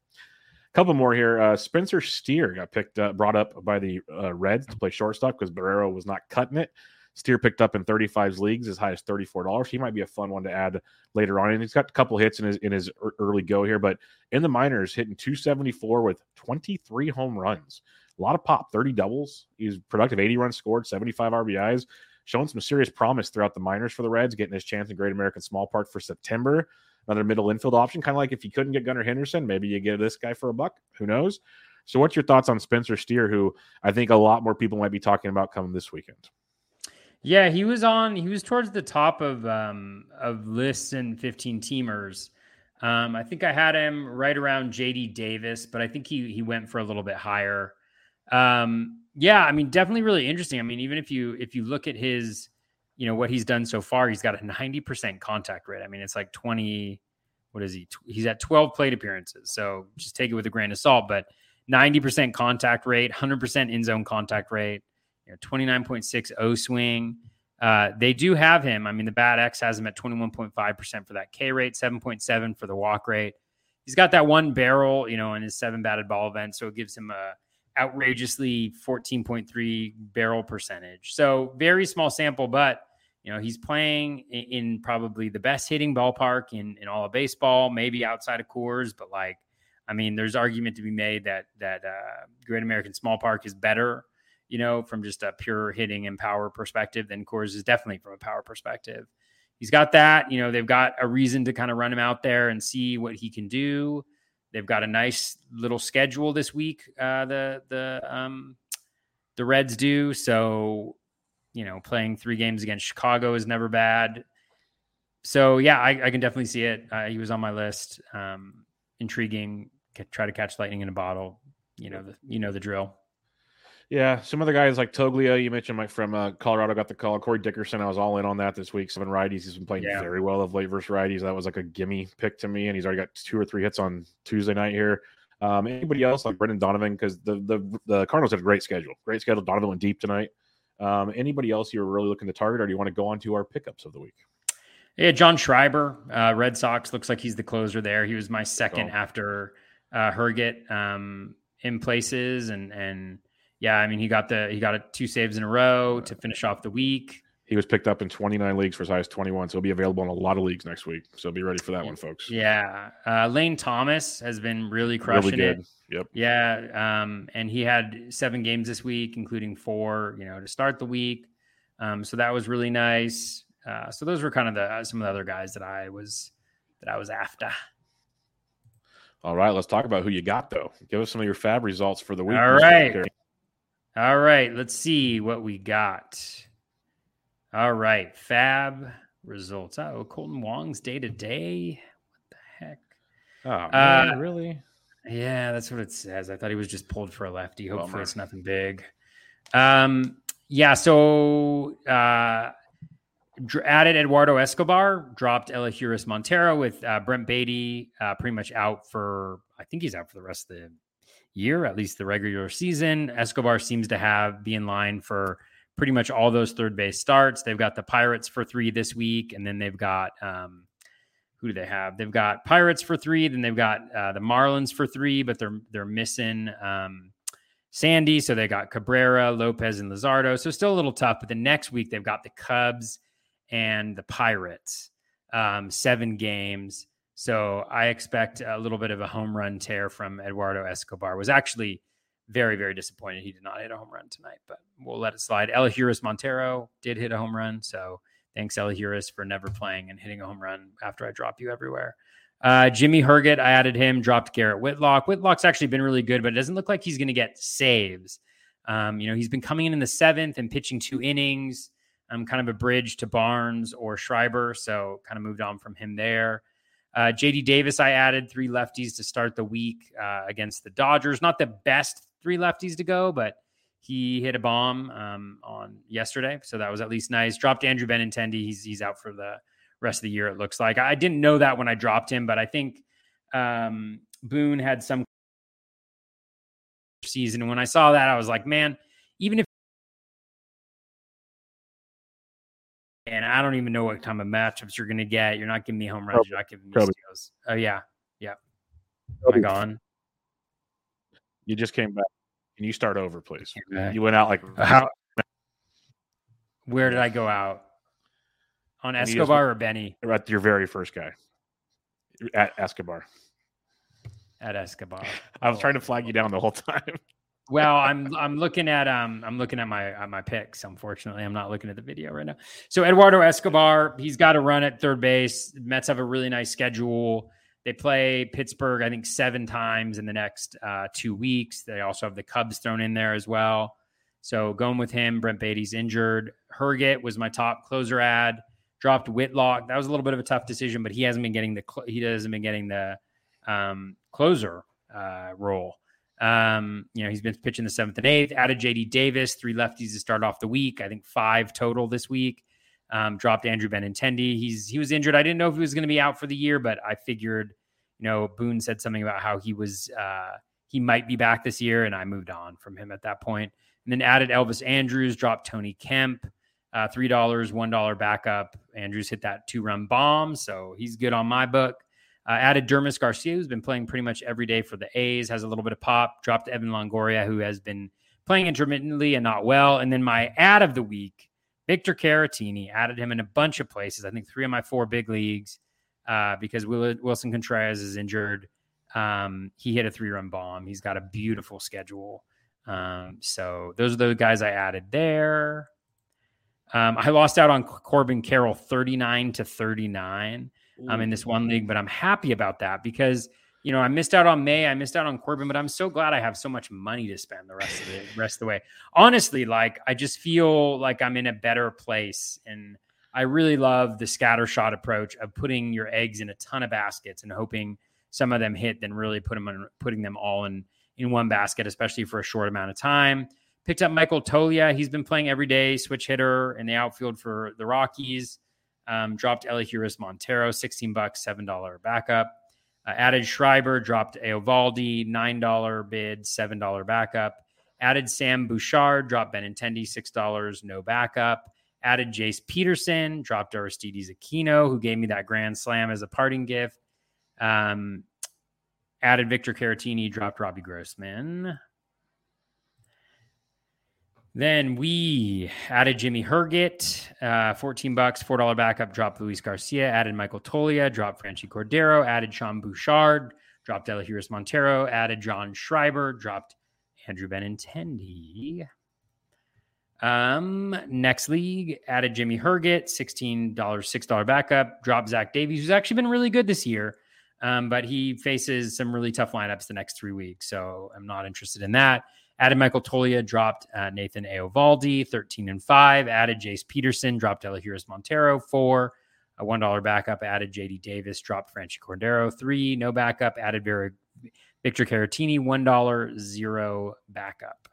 Couple more here. Uh, Spencer Steer got picked up, brought up by the uh, Reds to play shortstop because Barrero was not cutting it. Steer picked up in 35 leagues as high as $34. He might be a fun one to add later on. And he's got a couple hits in his in his early go here, but in the minors, hitting 274 with 23 home runs. A lot of pop, 30 doubles. He's productive, 80 runs scored, 75 RBIs, showing some serious promise throughout the minors for the Reds, getting his chance in Great American Small Park for September. Another middle infield option, kind of like if you couldn't get Gunnar Henderson, maybe you get this guy for a buck. Who knows? So, what's your thoughts on Spencer Steer, who I think a lot more people might be talking about coming this weekend? Yeah, he was on. He was towards the top of um, of lists and 15 teamers. Um, I think I had him right around JD Davis, but I think he he went for a little bit higher. Um, yeah, I mean, definitely really interesting. I mean, even if you if you look at his, you know, what he's done so far, he's got a 90% contact rate. I mean, it's like 20. What is he? He's at 12 plate appearances. So just take it with a grain of salt. But 90% contact rate, 100% in zone contact rate you know, 29.6 O swing. Uh, they do have him. I mean, the BAT X has him at 21.5% for that K rate, 7.7 for the walk rate. He's got that one barrel, you know, in his seven batted ball event. So it gives him a outrageously 14.3 barrel percentage. So very small sample, but you know, he's playing in, in probably the best hitting ballpark in, in all of baseball, maybe outside of Coors, but like, I mean, there's argument to be made that that uh, Great American Small Park is better you know, from just a pure hitting and power perspective, then Coors is definitely from a power perspective. He's got that. You know, they've got a reason to kind of run him out there and see what he can do. They've got a nice little schedule this week. Uh, the the um, the Reds do so. You know, playing three games against Chicago is never bad. So yeah, I, I can definitely see it. Uh, he was on my list. Um, intriguing. Try to catch lightning in a bottle. You know the you know the drill. Yeah, some other guys like Toglia, you mentioned Mike from uh, Colorado got the call. Corey Dickerson, I was all in on that this week. Seven righties, he's been playing Yeah. very well of late versus righties. That was like a gimme pick to me, and he's already got two or three hits on Tuesday night here. Um, anybody else like Brendan Donovan? Because the, the the Cardinals had a great schedule, great schedule. Donovan went deep tonight. Um, anybody else you're really looking to target, or do you want to go on to our pickups of the week? Yeah, John Schreiber, uh, Red Sox looks like he's the closer there. He was my second Oh. after uh, Herget um, in places, and and yeah, I mean he got the he got a, two saves in a row to finish off the week. He was picked up in 29 leagues for size 21, so he'll be available in a lot of leagues next week. So be ready for that one, folks. Yeah, uh, Lane Thomas has been really crushing really it. Yep. Yeah, um, and he had seven games this week, including four, you know, to start the week. Um, so that was really nice. Uh, so those were kind of the uh, some of the other guys that I was that I was after. All right, let's talk about who you got though. Give us some of your FAAB results for the week. All right. All right, let's see what we got. All right, FAAB results. Oh, Kolten Wong's day to day. What the heck? Oh man, Uh, really? Yeah, that's what it says. I thought he was just pulled for a lefty. Hopefully, Bummer. it's nothing big. Um, yeah. So uh, added Eduardo Escobar, dropped Elehuris Montero with uh, Brent Baty uh, pretty much out for. I think he's out for the rest of the year, at least the regular season. Escobar seems to have be in line for pretty much all those third base starts. They've got the Pirates for three this week, and then they've got. Um, who do they have? They've got Pirates for three, then they've got uh, the Marlins for three, but they're they're missing um, Sandy, so they got Cabrera, Lopez, and Luzardo. So still a little tough. But the next week they've got the Cubs and the Pirates, um, seven games. So I expect a little bit of a home run tear from Eduardo Escobar. Was actually very very disappointed he did not hit a home run tonight, but we'll let it slide. Elehuris Montero did hit a home run, so Thanks, Elehuris, for never playing and hitting a home run after I drop you everywhere. Uh, Jimmy Herget, I added him, dropped Garrett Whitlock. Whitlock's actually been really good, but it doesn't look like he's going to get saves. Um, you know, he's been coming in in the seventh and pitching two innings, um, kind of a bridge to Barnes or Schreiber. So kind of moved on from him there. Uh, JD Davis, I added three lefties to start the week uh, against the Dodgers. Not the best three lefties to go, but he hit a bomb um, on yesterday, so that was at least nice. Dropped Andrew Benintendi. He's he's out for the rest of the year. It looks like I didn't know that when I dropped him, but I think um, Boone had some season. When I saw that, I was like, man, even if and I don't even know what kind of matchups you're going to get. You're not giving me home runs. You're not giving me Probably. steals. Oh yeah, yeah. Am I gone? You just came back. Can you start over, please? You went out like uh, How? Where did I go out? On And you just Escobar or Benny at your very first guy at Escobar. at Escobar? I was trying to oh, flag you down the whole time. Well, I'm I'm looking at um I'm looking at my at my picks. Unfortunately, I'm not looking at the video right now. So Eduardo Escobar, he's got to run at third base. Mets have a really nice schedule. They play Pittsburgh, I think, seven times in the next uh, two weeks. They also have the Cubs thrown in there as well. So going with him, Brent Baty's injured. Herget was my top closer ad. Dropped Whitlock. That was a little bit of a tough decision, but he hasn't been getting the cl- he hasn't been getting the um, closer uh, role. Um, you know, he's been pitching the seventh and eighth. Added JD Davis, three lefties to start off the week. I think five total this week. Um, dropped Andrew Benintendi. He's he was injured. I didn't know if he was going to be out for the year, but I figured, you know, Boone said something about how he was uh, he might be back this year, and I moved on from him at that point. And then added Elvis Andrus, dropped Tony Kemp, uh, three dollars, one dollar backup. Andrus hit that two run bomb, so he's good on my book. Uh, added Dermis Garcia, who's been playing pretty much every day for the A's, has a little bit of pop. Dropped Evan Longoria, who has been playing intermittently and not well. And then my ad of the week, Victor Caratini, added him in a bunch of places. I think three of my four big leagues uh, because Willson Contreras is injured. Um, he hit a three run bomb. He's got a beautiful schedule. Um, so those are the guys I added there. Um, I lost out on Corbin Carroll 39 to 39 um, in this one league, but I'm happy about that because you know I missed out on May, I missed out on Corbin, but I'm so glad I have so much money to spend the rest of the rest of the way. Honestly, like I just feel like I'm in a better place, and I really love the scatter shot approach of putting your eggs in a ton of baskets and hoping some of them hit, then really put them in, putting them all in in one basket, especially for a short amount of time. Picked up Michael Toglia. He's been playing every day, switch hitter in the outfield for the Rockies. Um, dropped Elehuris Montero, 16 bucks, $7 backup. Uh, added Schreiber, dropped Eovaldi, $9 bid, $7 backup. Added Sean Bouchard, dropped Benintendi, $6, no backup. Added Jace Peterson, dropped Aristides Aquino, who gave me that grand slam as a parting gift. Um, added Victor Caratini, dropped Robbie Grossman. Then we added Jimmy Herget, uh, 14 bucks, $4 backup, dropped Luis Garcia, added Michael Toglia, dropped Franchy Cordero, added Sean Bouchard, dropped Elehuris Montero, added John Schreiber, dropped Andrew Benintendi. Um, next league added Jimmy Herget, $16, $6 backup, dropped Zach Davies, who's actually been really good this year. Um, but he faces some really tough lineups the next three weeks. So I'm not interested in that. Added Michael Toglia, dropped uh, Nathan Eovaldi, 13 and 5. Added Jace Peterson, dropped Elehuris Montero, 4. A $1 backup. Added JD Davis, dropped Franchy Cordero, 3. No backup. Added Vera, Victor Caratini, $1, 0 backup.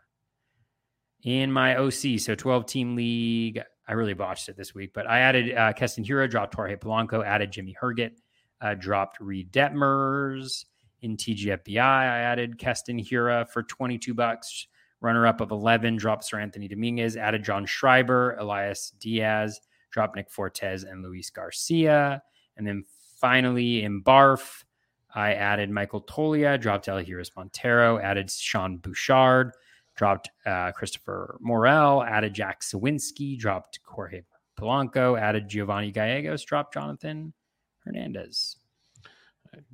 In my OC, so 12 team league, I really botched it this week, but I added uh, Keston Hiura, dropped Jorge Polanco, added Jimmy Herget, uh, dropped Reid Detmers in TGFBI. I added Keston Hiura for 22 bucks. Runner up of 11, dropped Seranthony Dominguez, added John Schreiber, Elias Diaz, dropped Nick Fortes and Luis Garcia. And then finally in Barf, I added Michael Toglia, dropped Elehuris Montero, added Sean Bouchard, dropped uh, Christopher Morel, added Jack Suwinski, dropped Jorge Polanco, added Giovanni Gallegos, dropped Jonathan Hernandez.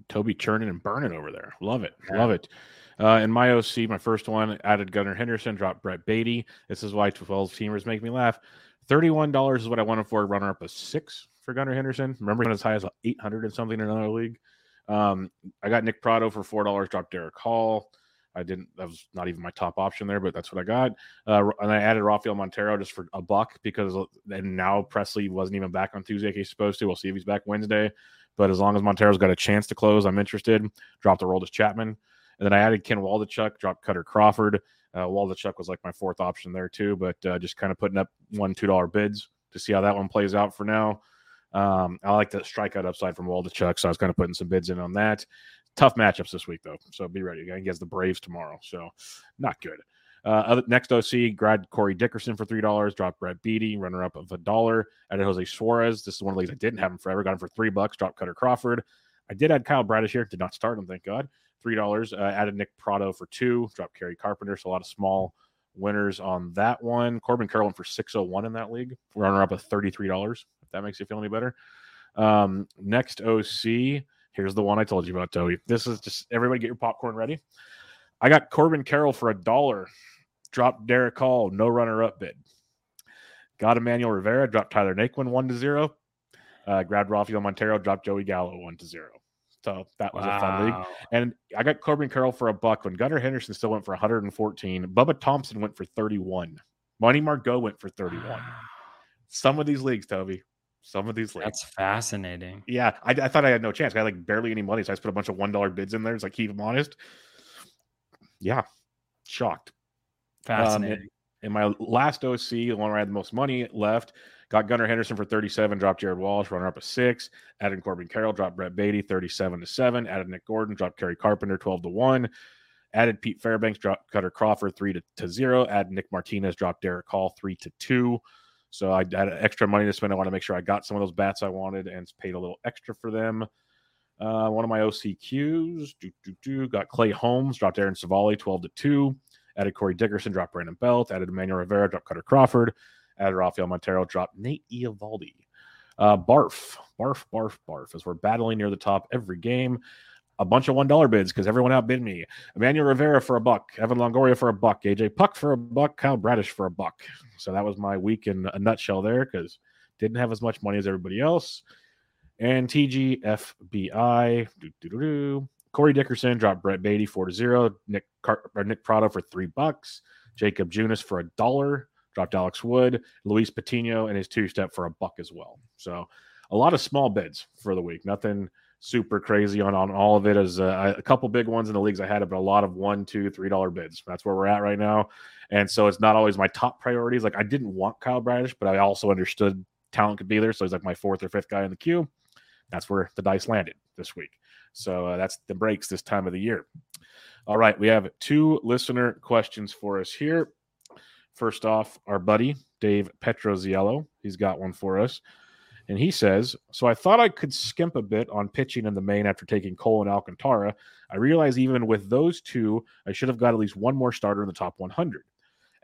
Toby churning and burning over there. Love it. Yeah. Love it. Uh, in my OC, my first one added Gunnar Henderson, dropped Brett Baty. This is why 12 teamers make me laugh. $31 is what I wanted for a runner up of six for Gunnar Henderson. Remember, he went as high as 800 and something in another league. Um, I got Nick Pratto for $4, dropped Derek Hall. I didn't, that was not even my top option there, but that's what I got. Uh, and I added Rafael Montero just for a buck because, and now Pressly wasn't even back on Tuesday. He's supposed to. We'll see if he's back Wednesday. But as long as Montero's got a chance to close, I'm interested. Dropped the Aroldis Chapman. And then I added Ken Waldichuk, dropped Kutter Crawford. Uh, Waldichuk was like my fourth option there too, but uh, just kind of putting up one, $2 bids to see how that one plays out for now. Um, I like the strikeout upside from Waldichuk, so I was kind of putting some bids in on that. Tough matchups this week, though, so be ready. He has the Braves tomorrow, so not good. Uh, next OC, grad Corey Dickerson for three dollars. Dropped Brett Baty, runner up of a dollar. Added Jose Suarez. This is one of the leagues I didn't have him forever. Got him for three bucks. Dropped Kutter Crawford. I did add Kyle Bradish here. Did not start him, thank God. Three dollars. Uh, added Nick Pratto for two. Dropped Kerry Carpenter. So a lot of small winners on that one. Corbin Carroll for six oh one in that league. Runner up of thirty three dollars. If that makes you feel any better. Um, next OC. Here's the one I told you about, Toby. This is just everybody get your popcorn ready. I got Corbin Carroll for a dollar dropped Derek Hall, no runner up bid. Got Emmanuel Rivera, dropped Tyler Naquin one to zero. Uh, grabbed Rafael Montero, dropped Joey Gallo one to zero. So that was wow. a fun league. And I got Corbin Carroll for a buck when Gunnar Henderson still went for 114. Bubba Thompson went for 31. Money Margot went for 31. Some of these leagues, Toby. Some of these leagues. That's fascinating. Yeah. I, I thought I had no chance. I had like barely any money. So I just put a bunch of $1 bids in there. It's like, keep them honest. Yeah. Shocked. Fascinating. Um, in, my last OC, the one where I had the most money left, got Gunnar Henderson for 37, dropped Jared Walsh, runner up a six, added Corbin Carroll, dropped Brett Baty, 37 to 7, added Nick Gordon, dropped Kerry Carpenter 12 to 1, added Pete Fairbanks, dropped Kutter Crawford 3 to, to 0, added Nick Martinez, dropped Derek Hall 3 to 2. So I had extra money to spend. I want to make sure I got some of those bats I wanted and paid a little extra for them. Uh, one of my OCQs, do, do, do, got Clay Holmes, dropped Aaron Civale, 12 to 2. Added Corey Dickerson, dropped Brandon Belt. Added Emmanuel Rivera, dropped Kutter Crawford. Added Rafael Montero, dropped Nate Eovaldi. Uh, barf, barf, barf, barf. As we're battling near the top every game, a bunch of one dollar bids because everyone outbid me. Emmanuel Rivera for a buck, Evan Longoria for a buck, AJ Puk for a buck, Kyle Bradish for a buck. So that was my week in a nutshell there because didn't have as much money as everybody else. And TGFBI, doo, doo, doo, Corey Dickerson dropped Brett Baty four to zero. Nick Car- Nick Pratto for three bucks. Jakob Junis for a dollar. Dropped Alex Wood. Luis Patino and his two step for a buck as well. So a lot of small bids for the week. Nothing super crazy on on all of it. As uh, a couple big ones in the leagues I had, but a lot of one, two, three dollar bids. That's where we're at right now. And so it's not always my top priorities. Like I didn't want Kyle Bradish, but I also understood talent could be there. So he's like my fourth or fifth guy in the queue. That's where the dice landed this week. So uh, that's the breaks this time of the year. All right, we have two listener questions for us here. First off, our buddy Dave Petroziello, he's got one for us. And he says, So I thought I could skimp a bit on pitching in the main after taking Cole and Alcantara. I realize even with those two, I should have got at least one more starter in the top 100.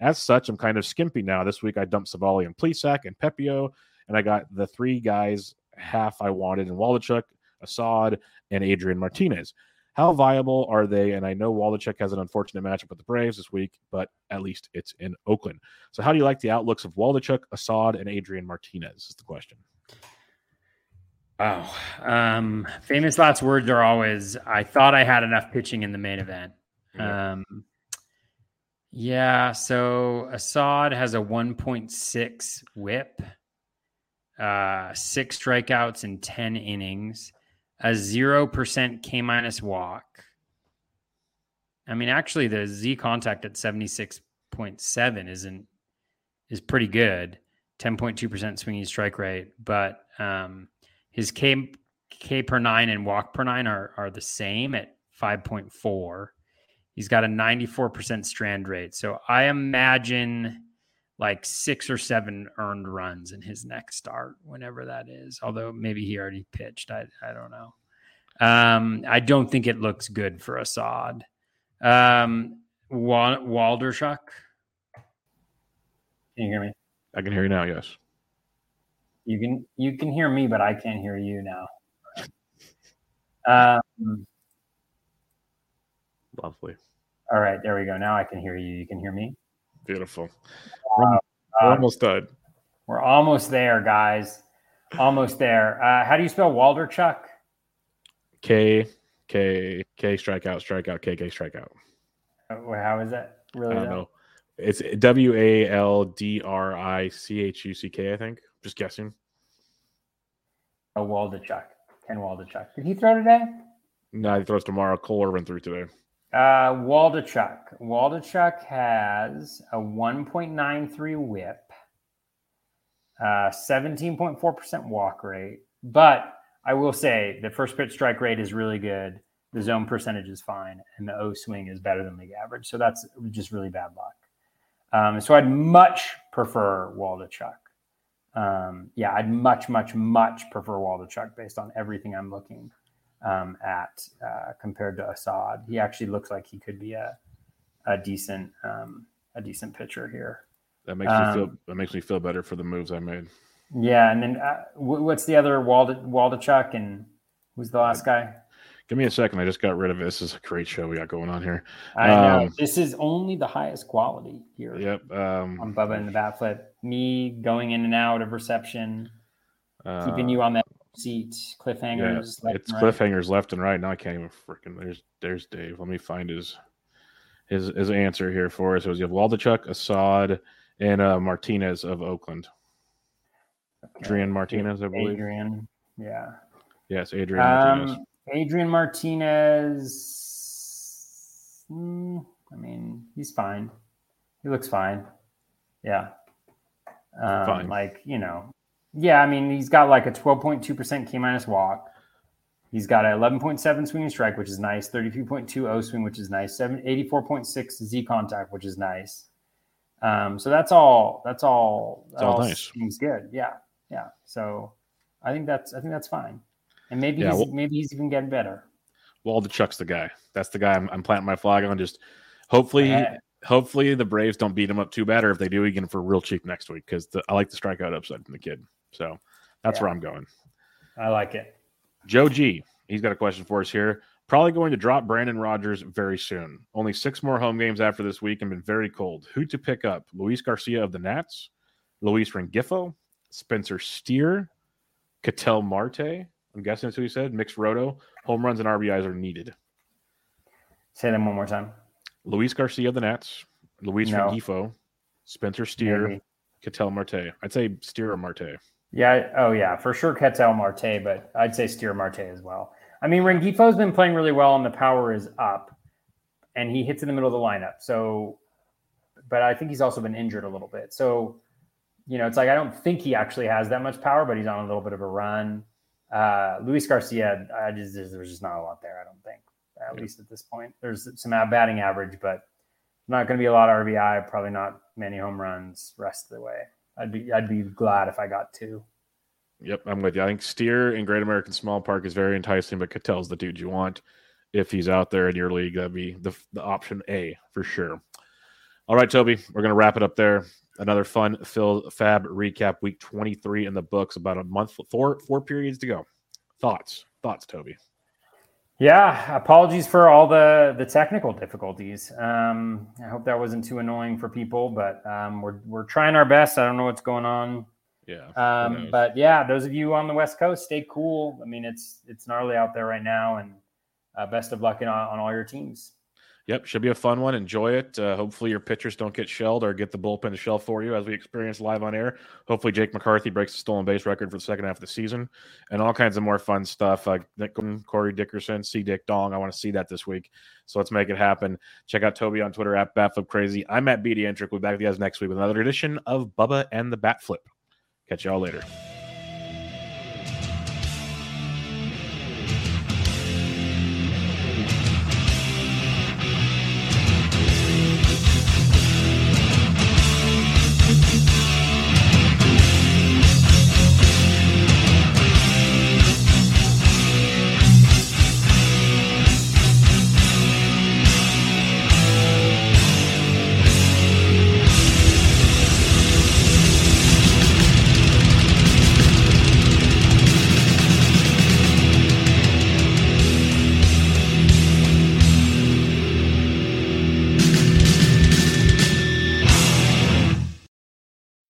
As such, I'm kind of skimpy now. This week I dumped Civale and Plesac and Pepiot, and I got the three guys half I wanted in Waldichuk, Assad, and Adrian Martinez. How viable are they? And I know Waldichuk has an unfortunate matchup with the Braves this week, but at least it's in Oakland. So, how do you like the outlooks of Waldichuk, Assad, and Adrian Martinez? Is the question. Wow. Um, famous last words are always, I thought I had enough pitching in the main event. Yeah. Um, yeah. So Assad has a 1.6 whip, uh, six strikeouts in 10 innings a 0% K minus walk. I mean, actually, the Z contact at 76.7 isn't is pretty good. 10.2% swinging strike rate, but um, his K K per nine and walk per nine are are the same at 5.4. He's got a 94% strand rate. So I imagine like six or seven earned runs in his next start, whenever that is. Although maybe he already pitched. I, I don't know. Um, I don't think it looks good for Assad. Um, Wa- Waldichuk. Can you hear me? I can hear you now. Yes. You can you can hear me, but I can't hear you now. Um, Lovely. All right, there we go. Now I can hear you. You can hear me. Beautiful. We're, we're almost done. We're almost there, guys. Almost there. Uh, how do you spell Waldichuk? K K K strikeout strikeout K K strikeout. Uh, how is that? Really? I don't know. It's W A L D R I C H U C K. I think. Just guessing. Oh, Waldichuk. Ken Waldichuk. Did he throw today? No, he throws tomorrow. Cole Irvin threw today. Uh, Waldichuk. Waldichuk has a 1.93 whip, uh, 17.4% walk rate. But I will say the first pitch strike rate is really good. The zone percentage is fine, and the O swing is better than league average. So that's just really bad luck. Um, so I'd much prefer Waldichuk. Um, yeah, I'd much, much, much prefer Waldichuk based on everything I'm looking um, at uh, compared to Assad. He actually looks like he could be a a decent um, a decent pitcher here. That makes me feel um, that makes me feel better for the moves I made. Yeah, and then uh, what's the other Wald- Waldichuk and who's the last guy? Give me a second. I just got rid of it. This is a great show we got going on here. I know um, this is only the highest quality here. Yep. Um, on Bubba and the Bat Flip, me going in and out of reception, uh, keeping you on that seat, cliffhangers. Yeah, it's cliffhangers left and right. Now I can't even freaking. There's there's Dave. Let me find his his his answer here for us. It was you have Waldichuk, Assad, and uh, Martinez of Oakland. Adrian Martinez, I believe. Adrian, yeah. Yes, Adrian Martinez. Um, Adrian Martinez. Mm, I mean, he's fine. He looks fine. Yeah. Um, fine. Like you know, yeah. I mean, he's got like a twelve point two percent K minus walk. He's got an 11.7 swinging strike, which is nice. 32.2 O swing, which is nice. 7, 84.6 Z contact, which is nice. Um, so that's all. That's all. That's all, all nice. Seems good. Yeah yeah. So I think that's I think that's fine, and maybe yeah, he's, well, maybe he's even getting better. Waldichuk's the guy. That's the guy I'm, I'm planting my flag on. Just hopefully, hopefully the Braves don't beat him up too bad, or if they do, he get him for real cheap next week because I like the strikeout upside from the kid. So that's yeah. where I'm going. I like it. Joe G. He's got a question for us here. Probably going to drop Brendan Rodgers very soon. Only six more home games after this week and been very cold. Who to pick up? Luis Garcia of the Nats, Luis Rengifo, Spencer Steer, Ketel Marte. I'm guessing that's who he said. Mixed roto. Home runs and RBIs are needed. Say them one more time. Luis Garcia of the Nats, Luis no. Rengifo, Spencer Steer, Maybe. Ketel Marte. I'd say Steer or Marte. Yeah. Oh, yeah. For sure, Ketel Marte, but I'd say Steer Marte as well. I mean, Rengifo's been playing really well, and the power is up, and he hits in the middle of the lineup. So, but I think he's also been injured a little bit. So, you know, it's like I don't think he actually has that much power, but he's on a little bit of a run. Uh, Luis Garcia, I just there's just not a lot there. I don't think, at least at this point. There's some batting average, but not going to be a lot of RBI. Probably not many home runs rest of the way. I'd be I'd be glad if I got two. Yep, I'm with you. I think Steer in Great American Small Park is very enticing, but Ketel's the dude you want if he's out there in your league. That'd be the, the option A for sure. All right, Toby, we're going to wrap it up there. Another fun Phil FAAB recap, week 23 in the books, about a month, four four periods to go. Thoughts, thoughts, Toby. Yeah, apologies for all the the technical difficulties. Um, I hope that wasn't too annoying for people, but um, we're we're trying our best. I don't know what's going on yeah. Um, but yeah, those of you on the West Coast, stay cool. I mean, it's it's gnarly out there right now, and uh, best of luck in, on all your teams. Yep, should be a fun one. Enjoy it. Uh, hopefully, your pitchers don't get shelled or get the bullpen to shell for you, as we experienced live on air. Hopefully, Jake McCarthy breaks the stolen base record for the second half of the season, and all kinds of more fun stuff. Like Corey Dickerson, C. Dick Dong. I want to see that this week. So let's make it happen. Check out Toby on Twitter at Batflip Crazy. I'm at BD Entrick. We'll be back with you guys next week with another edition of Bubba and the Batflip. Catch y'all later.